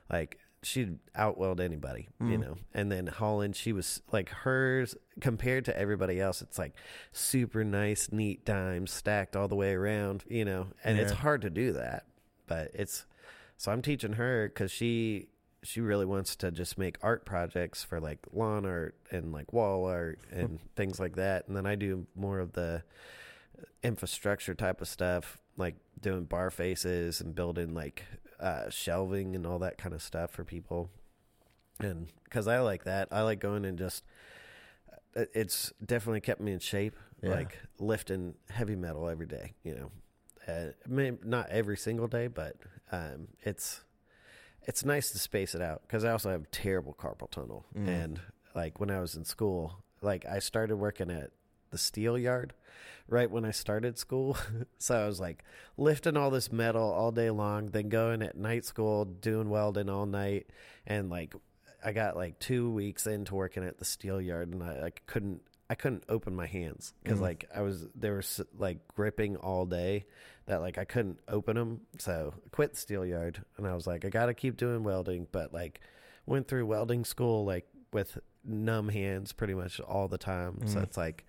Like she'd outweld anybody, you Mm. know. And then Holland, she was like hers compared to everybody else, it's like super nice, neat dimes stacked all the way around, you know. And it's hard to do that. But it's so I'm teaching her cuz she she really wants to just make art projects for like lawn art and like wall art and things like that. And then I do more of the infrastructure type of stuff, like doing bar faces and building like uh, shelving and all that kind of stuff for people. And because I like that, I like going and just it's definitely kept me in shape. Yeah. Like lifting heavy metal every day. You know, uh, I mean, not every single day, but um, it's it's nice to space it out because I also have terrible carpal tunnel. Mm. And like when I was in school, like I started working at the steel yard right when I started school. so I was like lifting all this metal all day long, then going at night school, doing welding all night. And like I got like two weeks into working at the steel yard and I, I couldn't. I couldn't open my hands because Mm. like I was they were like gripping all day that like I couldn't open them. So I quit the steel yard and I was like I got to keep doing welding, but like went through welding school like with numb hands pretty much all the time. So Mm. it's like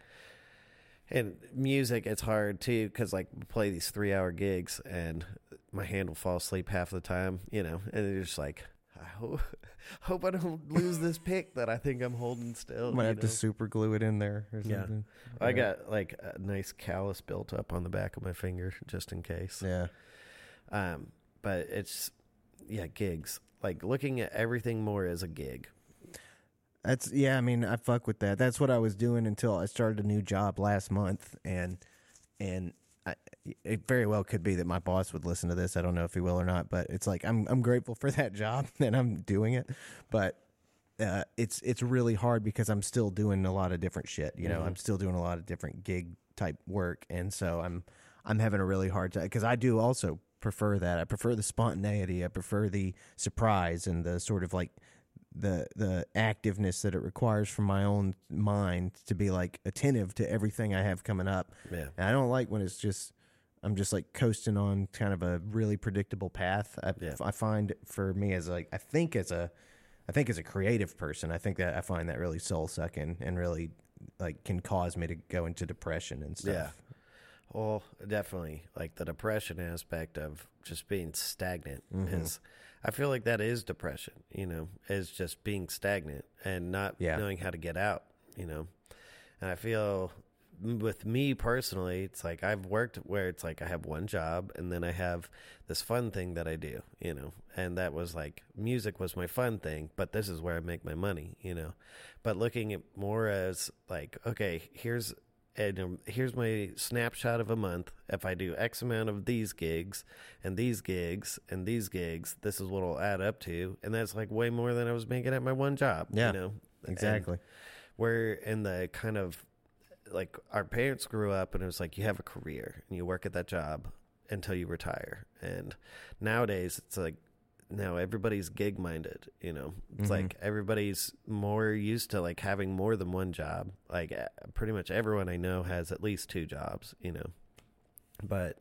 and music it's hard too cuz like we play these 3-hour gigs and my hand will fall asleep half the time, you know. And it's just like I hope, hope I don't lose this pick that I think I'm holding still. Might have to super glue it in there or Yeah. something. I got like a nice callus built up on the back of my finger just in case. Yeah. Um, but it's yeah, gigs. Like looking at everything more as a gig. That's yeah. I mean, I fuck with that. That's what I was doing until I started a new job last month, and and I, it very well could be that my boss would listen to this. I don't know if he will or not, but it's like I'm I'm grateful for that job and I'm doing it, but. Uh, it's it's really hard because I'm still doing a lot of different shit. You know, Mhm. I'm still doing a lot of different gig type work, and so I'm I'm having a really hard time because I do also prefer that. I prefer the spontaneity. I prefer the surprise and the sort of like the the activeness that it requires from my own mind to be like attentive to everything I have coming up. Yeah. And I don't like when it's just I'm just like coasting on kind of a really predictable path. I, Yeah. I find for me as like I think as a I think as a creative person, I think that I find that really soul sucking and really like can cause me to go into depression and stuff. Yeah. Well, definitely like the depression aspect of just being stagnant Mhm. is I feel like that is depression, you know, is just being stagnant and not Yeah. knowing how to get out, you know. And I feel with me personally, it's like I've worked where it's like I have one job and then I have this fun thing that I do, you know. And that was like music was my fun thing, but this is where I make my money, you know. But looking at more as like, okay, here's and um, here's my snapshot of a month. If I do X amount of these gigs and these gigs and these gigs, this is what it'll add up to, and that's like way more than I was making at my one job. Yeah, you know And Exactly. we're in the kind of like our parents grew up and it was like you have a career and you work at that job until you retire. And nowadays it's like now everybody's gig minded, you know. It's Mhm. like everybody's more used to like having more than one job. Like uh, pretty much everyone I know has at least two jobs, you know. But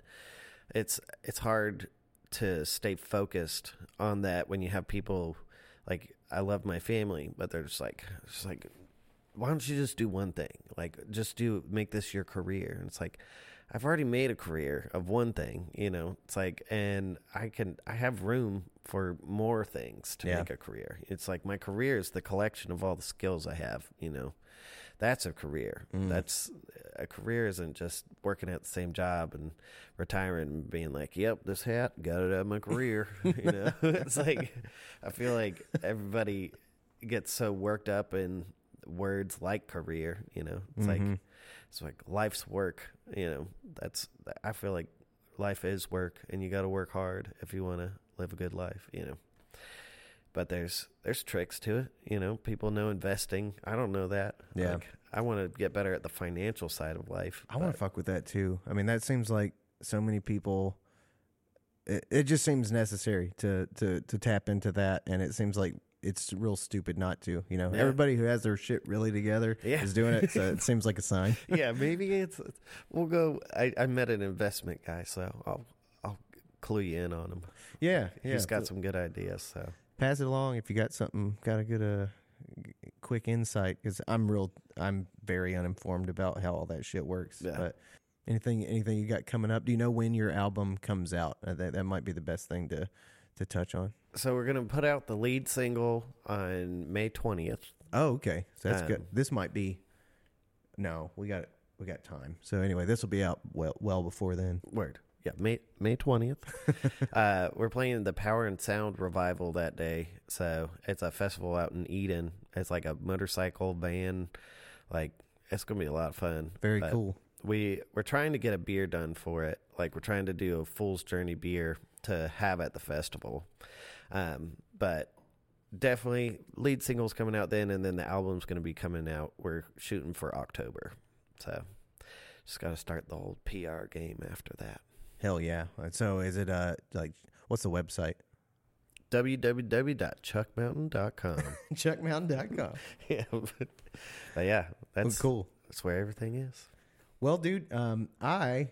it's it's hard to stay focused on that when you have people like I love my family, but they're just like just like why don't you just do one thing? Like just do make this your career. And it's like I've already made a career of one thing, you know. It's like and I can I have room for more things to Yeah. make a career. It's like my career is the collection of all the skills I have, you know. That's a career. Mm. That's a career isn't just working at the same job and retiring and being like, "Yep, this hat got it out of my career." you know, it's like I feel like everybody gets so worked up in words like career. You know, it's like Mhm. It's like life's work. You know, that's I feel like life is work, and you got to work hard if you want to live a good life. You know. But there's there's tricks to it, you know. People know investing. I don't know that. Yeah. Like, I want to get better at the financial side of life. I want to fuck with that too. I mean, that seems like so many people. It, it just seems necessary to to to tap into that, and it seems like it's real stupid not to. You know, Yeah. everybody who has their shit really together Yeah. is doing it, so it seems like a sign. yeah, maybe it's. We'll go. I, I met an investment guy, so I'll I'll clue you in on him. Yeah, yeah. He's got some good ideas. So pass it along if you got something. Got a good uh, quick insight because I'm real. I'm very uninformed about how all that shit works. Yeah. But anything, anything you got coming up? Do you know when your album comes out? Uh, that that might be the best thing to to touch on. so we're gonna put out the lead single on May twentieth. Oh, okay. So that's good. Um, This might be. No, we got we got time. So anyway, this will be out well well before then. Word. Yeah, May May twentieth. uh, we're playing the Power and Sound revival that day. So it's a festival out in Eden. It's like a motorcycle van, Like it's gonna be a lot of fun. Very But cool. We we're trying to get a beer done for it. Like we're trying to do a Fool's Journey beer to have at the festival. Um, but definitely lead singles coming out then, and then the album's going to be coming out. We're shooting for October, so just got to start the old PR game after that. Hell yeah. So is it uh like what's the website? www.chuckmountain.com. Chuckmountain.com. yeah, but, but yeah, that's cool. That's where everything is. Well, dude, um, I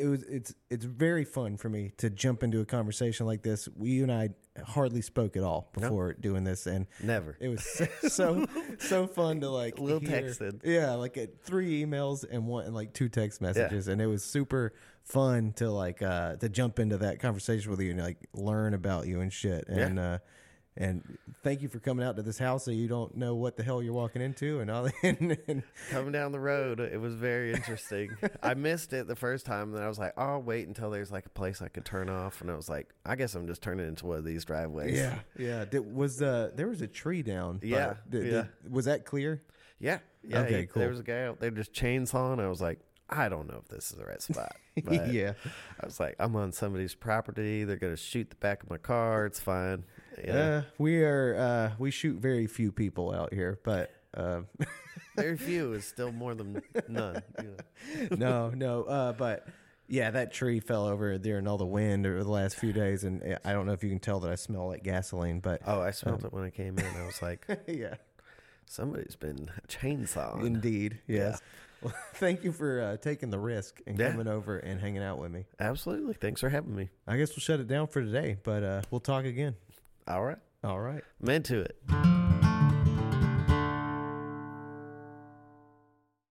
it was it's it's very fun for me to jump into a conversation like this. We you and I hardly spoke at all before doing this, and Never. it was so so, so fun to like Little hear- texted. Yeah, like at three emails and one and like two text messages, and it was super fun to like uh to jump into that conversation with you and like learn about you and shit. Yeah. And uh and thank you for coming out to this house so you don't know what the hell you're walking into and all and, and Coming down the road, it was very interesting. I missed it the first time, and I was like, oh, I'll wait until there's like a place I could turn off. And I was like, I guess I'm just turning into one of these driveways. Yeah, yeah. Did, was uh there was a tree down? but Yeah, did- yeah. did- was that clear? Yeah. Yeah. Okay, he- cool. There was a guy out there just chainsawing. I was like, I don't know if this is the right spot. But yeah, I was like, I'm on somebody's property. They're going to shoot the back of my car. It's fine. Yeah. uh, we are. uh We shoot very few people out here, but uh, Very few is still more than none. You know? no, no. Uh, but yeah, that tree fell over there, during all the wind over the last few days, and I don't know if you can tell that I smell like gasoline, but Oh, I smelled it when I came in. I was like, yeah, somebody's been chainsawing. indeed, yes. Well, thank you for uh, taking the risk and Yeah. coming over and hanging out with me. Absolutely. Thanks for having me. I guess we'll shut it down for today, but uh, we'll talk again. All right. All right. I'm into it.